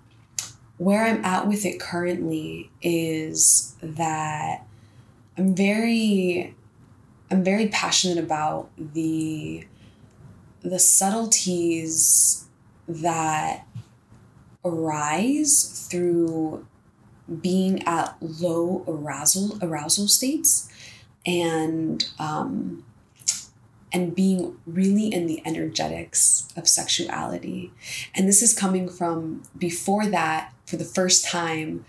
where I'm at with it currently is that I'm very I'm very passionate about the the subtleties that arise through being at low arousal arousal states and um, and being really in the energetics of sexuality. And this is coming from before that for the first time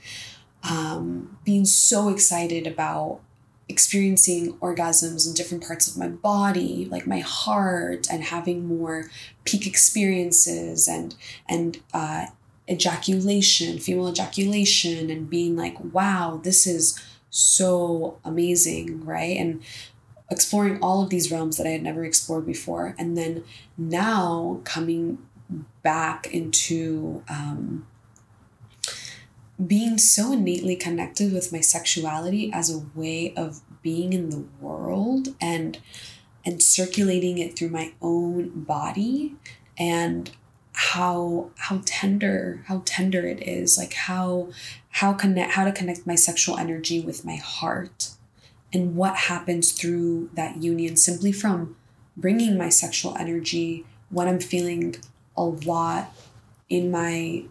um, being so excited about experiencing orgasms in different parts of my body like my heart and having more peak experiences and and uh, ejaculation female ejaculation and being like wow this is so amazing right? And exploring all of these realms that i had never explored before. And then now coming back into um, being so innately connected with my sexuality as a way of being in the world and and circulating it through my own body and how how tender how tender it is like how how connect how to connect my sexual energy with my heart and what happens through that union simply from bringing my sexual energy when i'm feeling a lot in my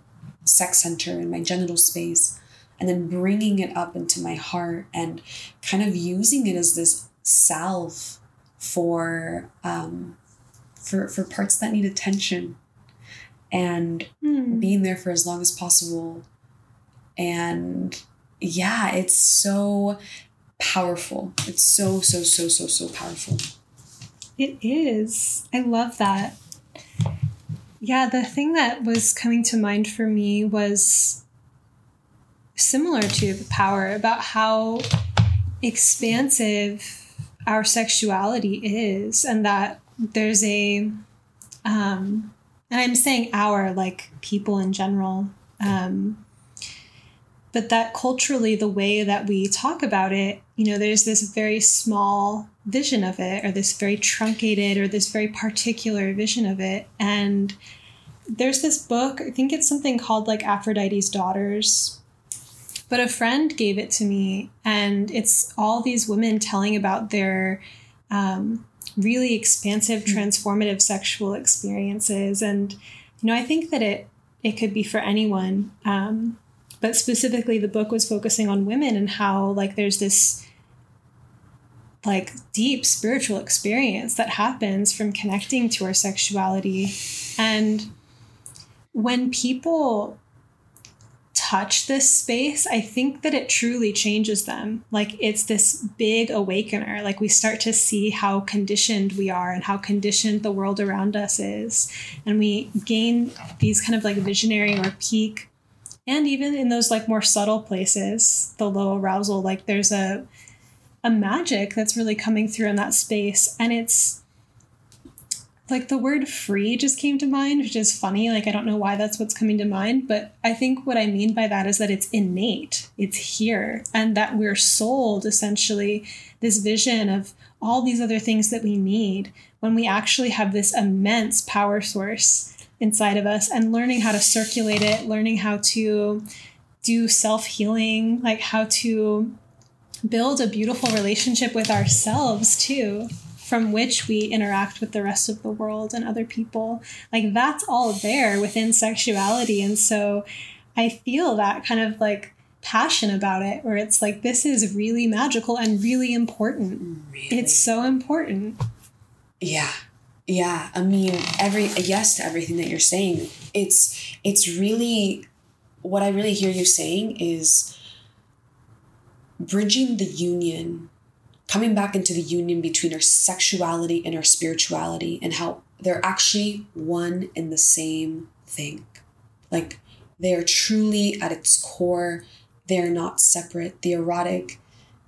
sex center in my genital space and then bringing it up into my heart and kind of using it as this salve for um, for for parts that need attention and mm. being there for as long as possible. And yeah it's so powerful. It's so so so so so powerful. It is. I love that yeah, the thing that was coming to mind for me was similar to the power about how expansive our sexuality is, and that there's a, um, and I'm saying our like people in general, um, but that culturally, the way that we talk about it, you know, there's this very small vision of it, or this very truncated, or this very particular vision of it, and there's this book, I think it's something called like Aphrodite's Daughters. But a friend gave it to me, and it's all these women telling about their um, really expansive, hmm. transformative sexual experiences. And, you know, I think that it it could be for anyone. Um, but specifically, the book was focusing on women and how, like, there's this like deep spiritual experience that happens from connecting to our sexuality. And when people touch this space, I think that it truly changes them. Like it's this big awakener. Like we start to see how conditioned we are and how conditioned the world around us is. And we gain these kind of like visionary or peak. And even in those like more subtle places, the low arousal, like there's a a magic that's really coming through in that space. And it's like the word free just came to mind, which is funny. Like, I don't know why that's what's coming to mind, but I think what I mean by that is that it's innate, it's here, and that we're sold essentially this vision of all these other things that we need when we actually have this immense power source inside of us and learning how to circulate it, learning how to do self healing, like how to build a beautiful relationship with ourselves too from which we interact with the rest of the world and other people. Like that's all there within sexuality. And so I feel that kind of like passion about it where it's like this is really magical and really important. Mm, really? It's so important. Yeah. Yeah, I mean every yes to everything that you're saying. It's it's really what I really hear you saying is bridging the union coming back into the union between our sexuality and our spirituality and how they're actually one and the same thing. Like they are truly at its core, they're not separate. The erotic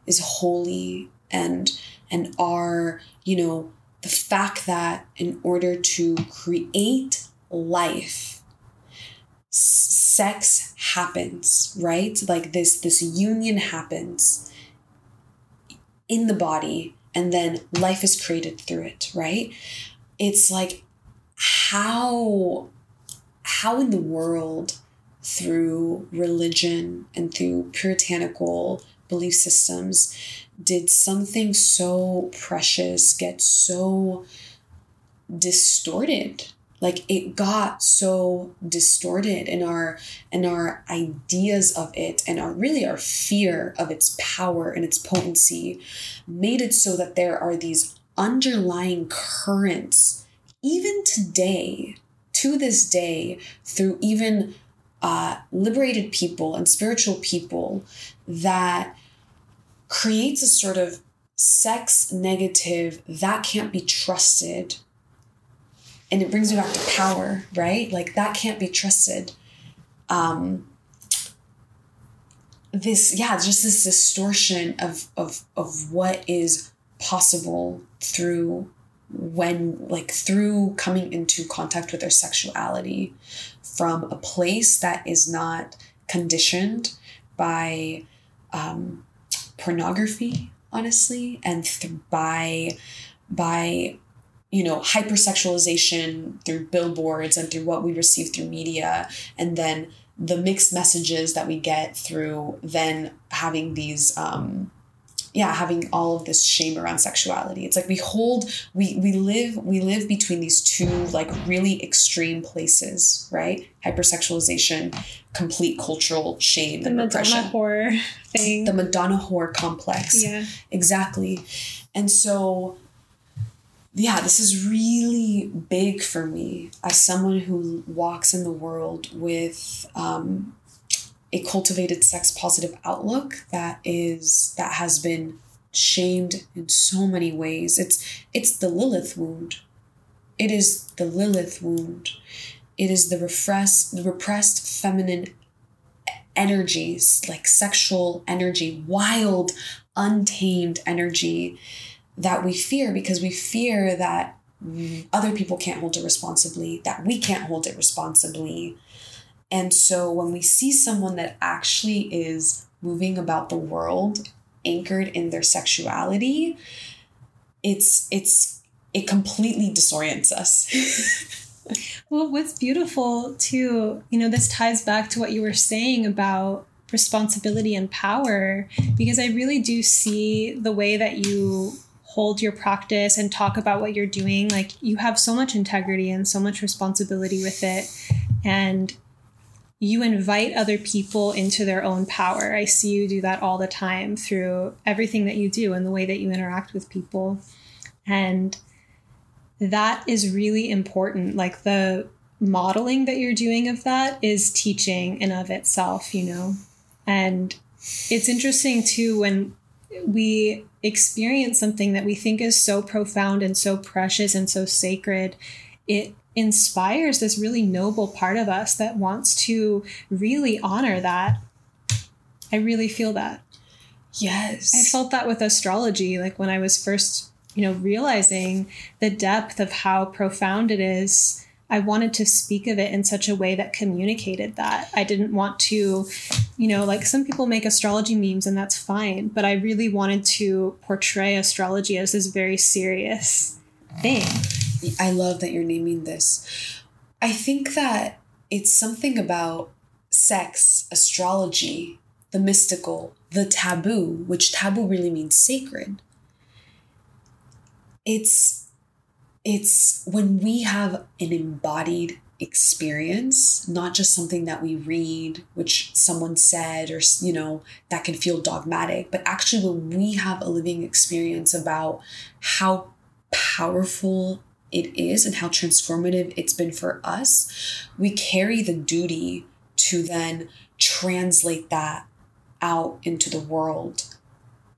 is holy and and are, you know, the fact that in order to create life sex happens right like this this union happens in the body and then life is created through it, right? It's like how how in the world through religion and through puritanical belief systems did something so precious get so distorted? Like it got so distorted in our in our ideas of it and our really our fear of its power and its potency made it so that there are these underlying currents even today to this day through even uh, liberated people and spiritual people that creates a sort of sex negative that can't be trusted. And it brings me back to power right? Like that can't be trusted. Um this yeah just this distortion of of of what is possible through when like through coming into contact with their sexuality from a place that is not conditioned by um, pornography honestly and th- by by you know hypersexualization through billboards and through what we receive through media and then the mixed messages that we get through then having these um, yeah having all of this shame around sexuality. It's like we hold we we live we live between these two like really extreme places right? Hypersexualization complete cultural shame the and Madonna repression horror thing. The madonna whore complex. Yeah. Exactly. And so yeah this is really big for me as someone who walks in the world with um, a cultivated sex positive outlook that is that has been shamed in so many ways. It's it's the lilith wound. It is the lilith wound. It is the repressed the repressed feminine energies like sexual energy wild untamed energy that we fear because we fear that other people can't hold it responsibly that we can't hold it responsibly and so when we see someone that actually is moving about the world anchored in their sexuality, it's it's it completely disorients us. well, what's beautiful too, you know, this ties back to what you were saying about responsibility and power because I really do see the way that you hold your practice and talk about what you're doing like you have so much integrity and so much responsibility with it and you invite other people into their own power. I see you do that all the time through everything that you do and the way that you interact with people. And that is really important. Like the modeling that you're doing of that is teaching in of itself, you know. And it's interesting too when we experience something that we think is so profound and so precious and so sacred, it inspires this really noble part of us that wants to really honor that. I really feel that. Yes. I felt that with astrology, like when I was first, you know, realizing the depth of how profound it is. I wanted to speak of it in such a way that communicated that. I didn't want to, you know, like some people make astrology memes and that's fine, but I really wanted to portray astrology as this very serious thing. I love that you're naming this. I think that it's something about sex, astrology, the mystical, the taboo, which taboo really means sacred. It's it's when we have an embodied experience, not just something that we read, which someone said, or, you know, that can feel dogmatic, but actually when we have a living experience about how powerful it is and how transformative it's been for us, we carry the duty to then translate that out into the world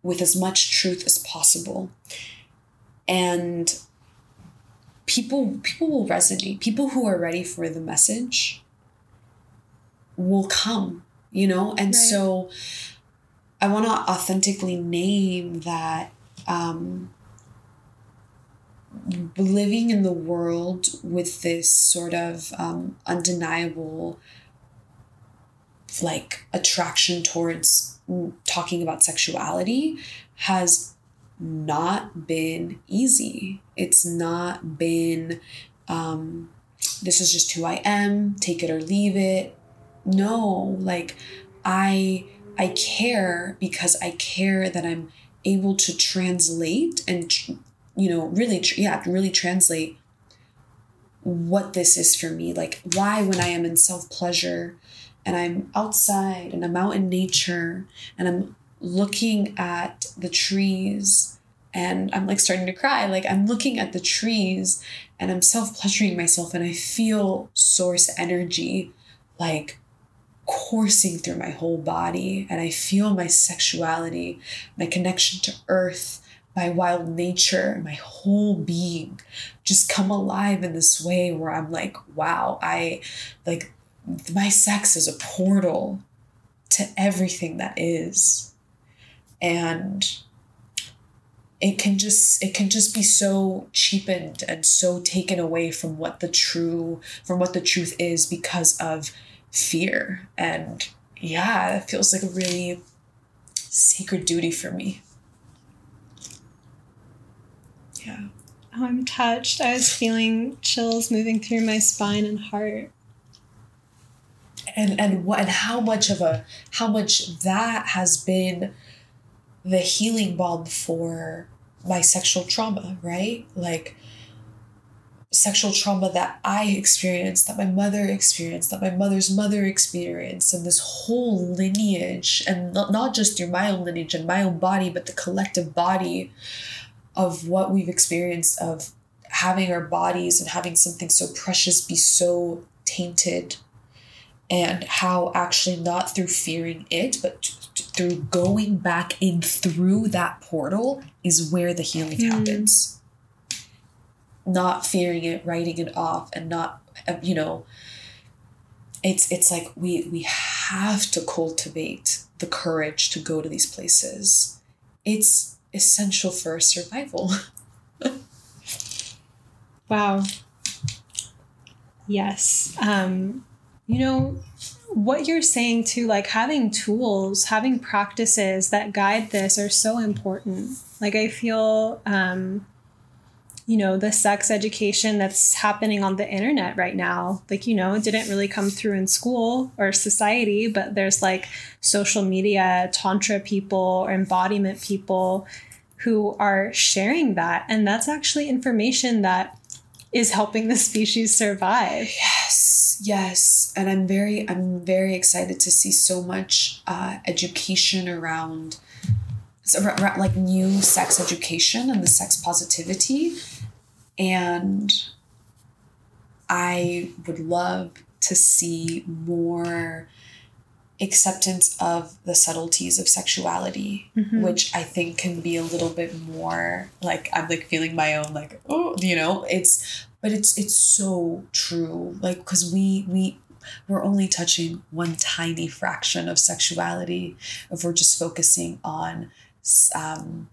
with as much truth as possible. And people people will resonate. People who are ready for the message will come, you know? And right. so I want to authentically name that um living in the world with this sort of um, undeniable like attraction towards talking about sexuality has not been easy. It's not been, um, this is just who I am, take it or leave it. no, like I I care because I care that I'm able to translate and you know really yeah really translate what this is for me. Like why when i am in self pleasure and i'm outside and i'm out in nature and i'm looking at the trees and i'm like starting to cry like i'm looking at the trees and i'm self pleasuring myself and i feel source energy like coursing through my whole body and I feel my sexuality, my connection to earth, my wild nature, my whole being just come alive in this way where I'm like, wow, I like my sex is a portal to everything that is. And it can just it can just be so cheapened and so taken away from what the true from what the truth is because of fear. And yeah, it feels like a really sacred duty for me. Yeah. Oh, I'm touched. I was feeling chills moving through my spine and heart. And and what and how much of a how much that has been the healing balm for my sexual trauma, right? Like sexual trauma that I experienced, that my mother experienced, that my mother's mother experienced, and this whole lineage, and not, just through my own lineage and my own body, but the collective body of what we've experienced of having our bodies and having something so precious be so tainted and how actually not through fearing it but t- t- through going back in through that portal is where the healing mm. happens not fearing it, writing it off, and not, uh, you know, it's it's like we we have to cultivate the courage to go to these places. It's essential for survival. wow. Yes. Um, you know, what you're saying too, like having tools, having practices that guide this are so important. Like I feel um you know, the sex education that's happening on the internet right now. Like, you know, it didn't really come through in school or society, but there's like social media, tantra people or embodiment people who are sharing that. And that's actually information that is helping the species survive. Yes, yes. And I'm very, I'm very excited to see so much uh, education around so, like new sex education and the sex positivity and I would love to see more acceptance of the subtleties of sexuality, mm-hmm. which I think can be a little bit more like I'm like feeling my own like oh you know it's but it's it's so true like because we we we're only touching one tiny fraction of sexuality if we're just focusing on um,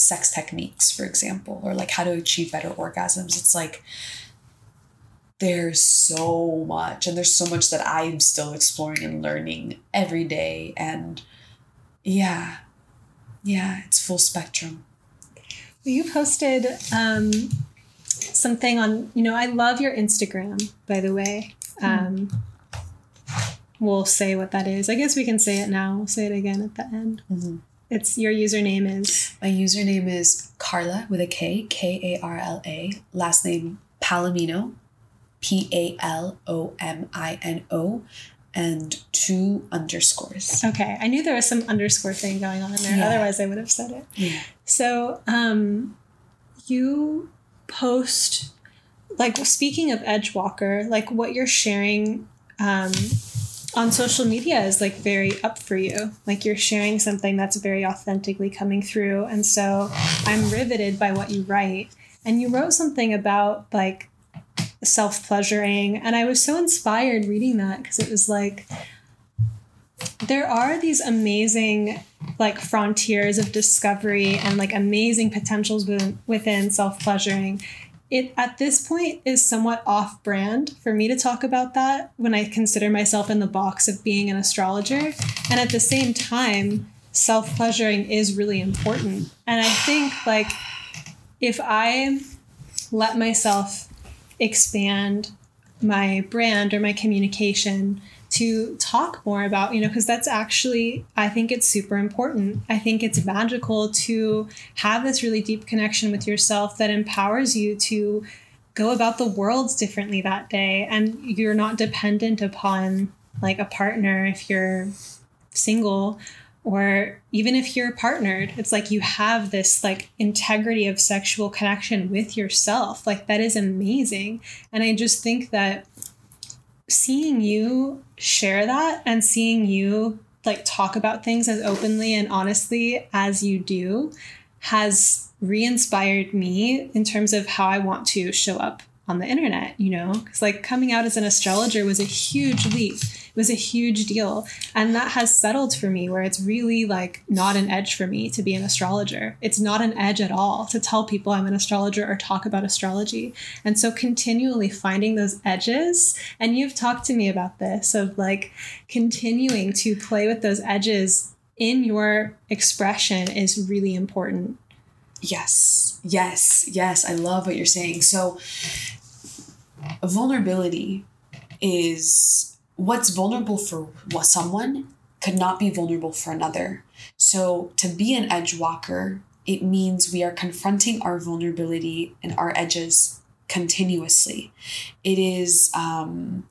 sex techniques, for example, or like how to achieve better orgasms. It's like there's so much, and there's so much that I'm still exploring and learning every day. And yeah, yeah, it's full spectrum. You posted um, something on, you know, I love your Instagram, by the way. Hmm. Um, we'll say what that is. I guess we can say it now. We'll say it again at the end. Mm-hmm. It's your username is my username is Karla with a K, K A R L A. Last name Palomino, P A L O M I N O, and two underscores. Okay, I knew there was some underscore thing going on in there. Yeah. Otherwise, I would have said it. Yeah. So, um, you post like speaking of Edgewalker, like what you're sharing um, on social media is like very up for you. Like you're sharing something that's very authentically coming through. And so I'm riveted by what you write. And you wrote something about like self pleasuring. And I was so inspired reading that because it was like, there are these amazing like frontiers of discovery and like amazing potentials within, within self pleasuring it at this point is somewhat off brand for me to talk about that when I consider myself in the box of being an astrologer. And at the same time, self pleasuring is really important. And I think, like, if I let myself expand my brand or my communication to talk more about, you know, because that's actually, I think it's super important. I think it's magical to have this really deep connection with yourself that empowers you to go about the world differently that day. And you're not dependent upon like a partner if you're single or even if you're partnered it's like you have this like integrity of sexual connection with yourself like that is amazing and i just think that seeing you share that and seeing you like talk about things as openly and honestly as you do has re-inspired me in terms of how I want to show up on the internet, you know? Cuz like coming out as an astrologer was a huge leap was a huge deal. And that has settled for me where it's really like not an edge for me to be an astrologer. It's not an edge at all to tell people I'm an astrologer or talk about astrology. And so continually finding those edges, and you've talked to me about this of like continuing to play with those edges in your expression is really important. Yes, yes, yes. I love what you're saying. So, vulnerability is what's vulnerable for someone could not be vulnerable for another. So to be an edge walker, it means we are confronting our vulnerability and our edges continuously. It is um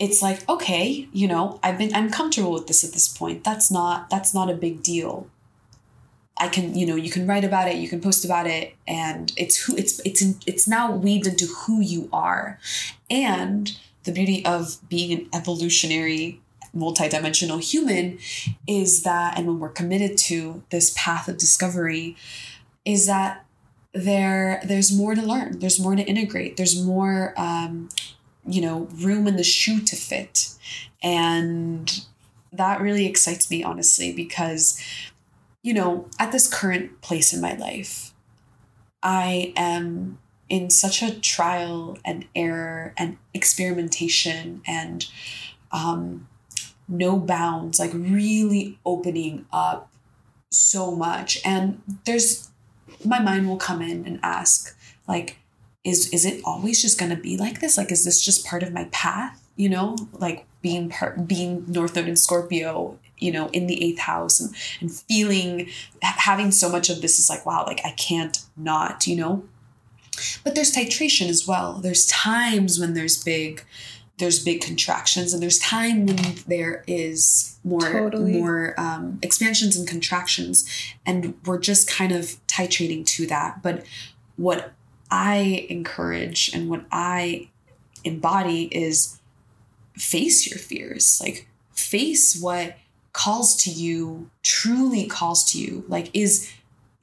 it's like okay you know i've been i'm comfortable with this at this point that's not that's not a big deal i can you know you can write about it you can post about it and it's who it's it's it's now weaved into who you are and the beauty of being an evolutionary multidimensional human is that and when we're committed to this path of discovery is that there there's more to learn. There's more to integrate. There's more um, you know room in the shoe to fit. And that really excites me honestly because you know at this current place in my life i am in such a trial and error and experimentation and um, no bounds, like really opening up so much. And there's my mind will come in and ask, like, is is it always just gonna be like this? Like, is this just part of my path? You know, like being part being North Node in Scorpio, you know, in the eighth house and and feeling having so much of this is like, wow, like I can't not, you know. But there's titration as well. There's times when there's big there's big contractions and there's time when there is more totally. more um, expansions and contractions and we're just kind of titrating to that but what i encourage and what i embody is face your fears like face what calls to you truly calls to you like is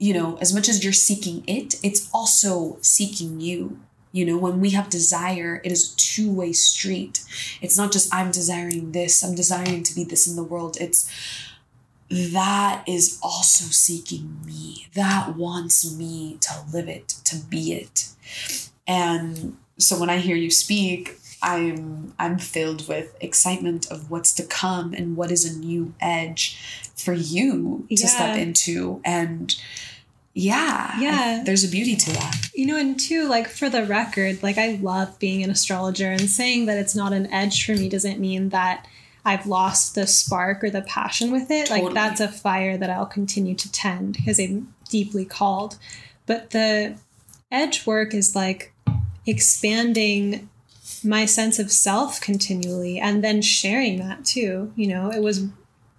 you know, as much as you're seeking it, it's also seeking you. You know, when we have desire, it is a two way street. It's not just I'm desiring this, I'm desiring to be this in the world. It's that is also seeking me. That wants me to live it, to be it. And so when I hear you speak, I'm I'm filled with excitement of what's to come and what is a new edge for you to step into and yeah yeah. there's a beauty to that. You know and two like for the record like i love being an astrologer and saying that it's not an edge for me doesn't mean that i've lost the spark or the passion with it. Totally. like that's a fire that i'll continue to tend because i'm deeply called. But the edge work is like expanding my sense of self continually and then sharing that too you know it was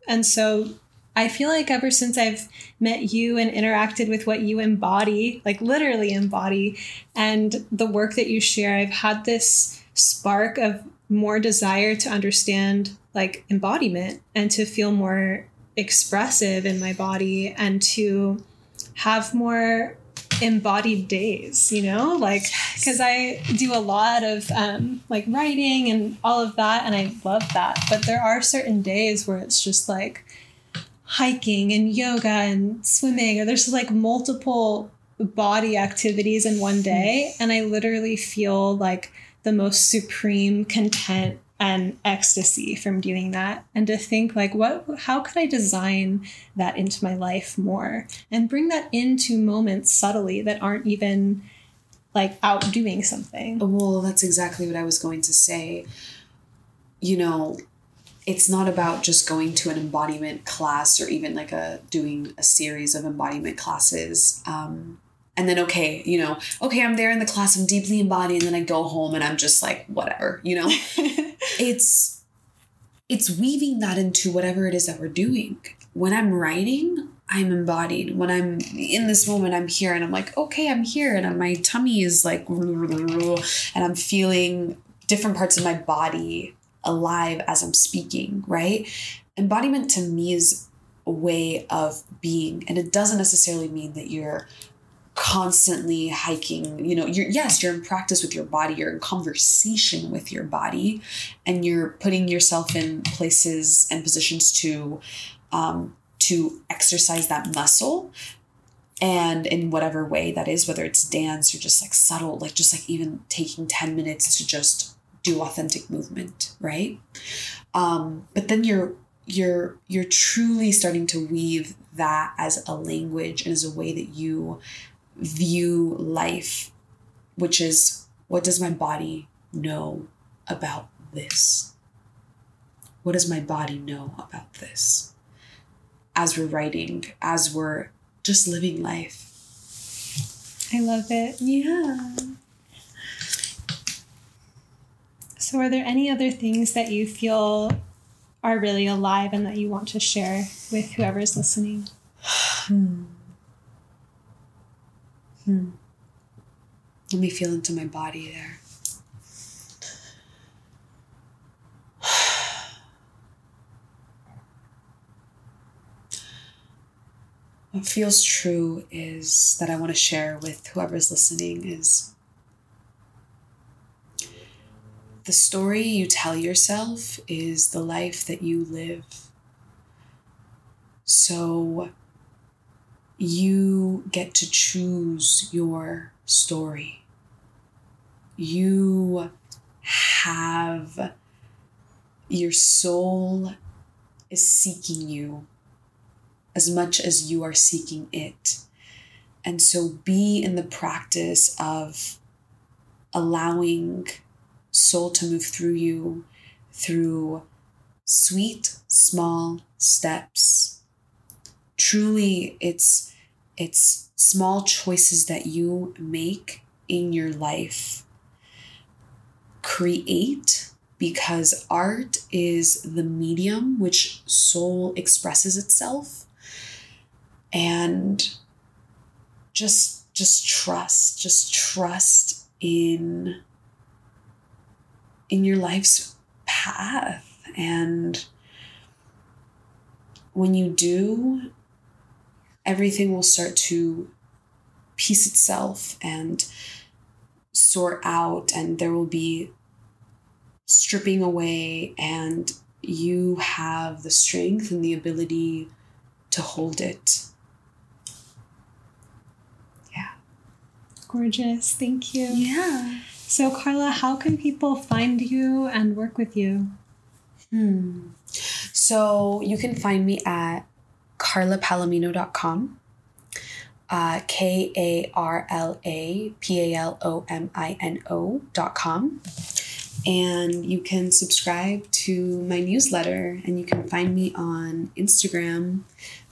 and so I feel like ever since I've met you and interacted with what you embody, like literally embody, and the work that you share, I've had this spark of more desire to understand like embodiment and to feel more expressive in my body and to have more embodied days you know? Like because i do a lot of um, like writing and all of that and i love that. But there are certain days where it's just like hiking and yoga and swimming or there's like multiple body activities in one day hmm. and i literally feel like the most supreme content and ecstasy from doing that. And to think like what how could i design that into my life more and bring that into moments subtly that aren't even like out doing something? Well that's exactly what i was going to say. You know, it's not about just going to an embodiment class or even like a doing a series of embodiment classes. Um, and then okay, you know, okay, I'm there in the class, I'm deeply embodied, and then I go home and I'm just like, whatever, you know. it's it's weaving that into whatever it is that we're doing. When I'm writing, I'm embodied. When I'm in this moment, I'm here and I'm like, okay, I'm here. And my tummy is like, and I'm feeling different parts of my body alive as I'm speaking, right? Embodiment to me is a way of being, and it doesn't necessarily mean that you're constantly hiking you know you're yes you're in practice with your body you're in conversation with your body and you're putting yourself in places and positions to um, to exercise that muscle and in whatever way that is whether it's dance or just like subtle like just like even taking 10 minutes to just do authentic movement right um but then you're you're you're truly starting to weave that as a language and as a way that you view life which is what does my body know about this what does my body know about this as we're writing, as we're just living life. I love it. Yeah. So, are there any other things that you feel are really alive and that you want to share with whoever's listening? Hmm. Hmm. Let me feel into my body there. what feels true is that I want to share with whoever's listening is the story you tell yourself is the life that you live. So you get to choose your story. You have your soul is seeking you as much as you are seeking it. And so be in the practice of allowing soul to move through you through sweet small steps. Truly it's it's small choices that you make in your life. Create because art is the medium which soul expresses itself and just just trust just trust in in your life's path and when you do everything will start to piece itself and sort out and there will be stripping away and you have the strength and the ability to hold it Yeah. Gorgeous. Thank you. Yeah. So, Karla, how can people find you and work with you? Hmm. So, you can find me at karlapalomino.com. Uh, K A R L A P A L O M I N O dot com. And you can subscribe to my newsletter and you can find me on Instagram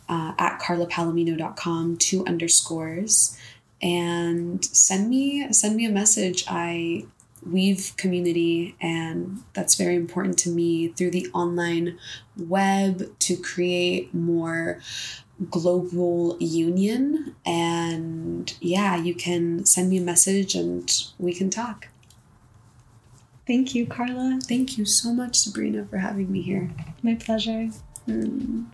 uh, at karlapalomino.com, two underscores and send me send me a message. I weave community and that's very important to me through the online web to create more global union. And yeah you can send me a message and we can talk. Thank you karla. Thank you so much sabrina for having me here. My pleasure. Mm.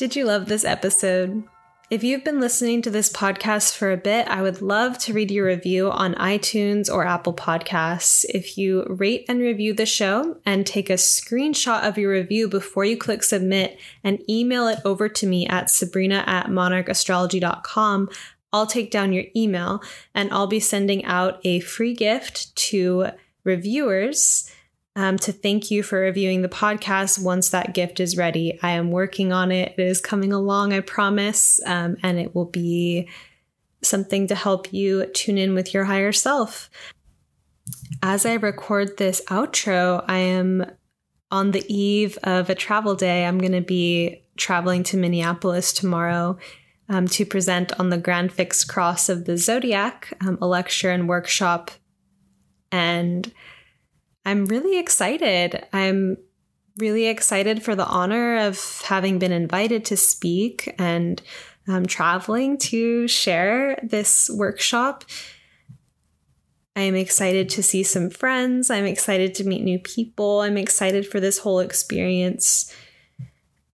Did you love this episode? If you've been listening to this podcast for a bit, I would love to read your review on iTunes or Apple Podcasts. If you rate and review the show and take a screenshot of your review before you click submit and email it over to me at sabrina at monarchastrology.com, I'll take down your email and I'll be sending out a free gift to reviewers um, to thank you for reviewing the podcast once that gift is ready. I am working on it. It is coming along, I promise, um, and it will be something to help you tune in with your higher self. As I record this outro, I am on the eve of a travel day. I'm going to be traveling to Minneapolis tomorrow um, to present on the Grand Fixed Cross of the Zodiac, um, a lecture and workshop. And I'm really excited. I'm really excited for the honor of having been invited to speak and um, traveling to share this workshop. I'm excited to see some friends. I'm excited to meet new people. I'm excited for this whole experience.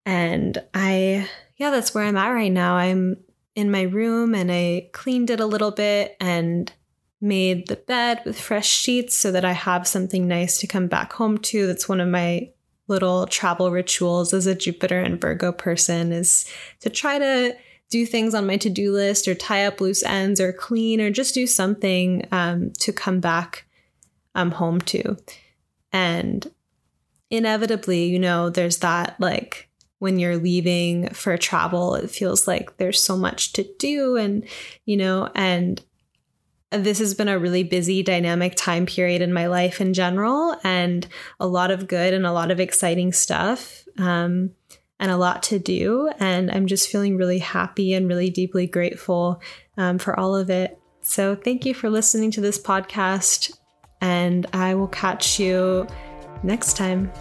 And I, yeah, that's where I'm at right now. I'm in my room and I cleaned it a little bit and made the bed with fresh sheets so that I have something nice to come back home to. That's one of my little travel rituals as a Jupiter and Virgo person is to try to do things on my to-do list or tie up loose ends or clean or just do something um, to come back um, home to. And inevitably, you know, there's that like when you're leaving for travel, it feels like there's so much to do and, you know, and this has been a really busy, dynamic time period in my life in general, and a lot of good and a lot of exciting stuff, um, and a lot to do. And I'm just feeling really happy and really deeply grateful um, for all of it. So, thank you for listening to this podcast, and I will catch you next time.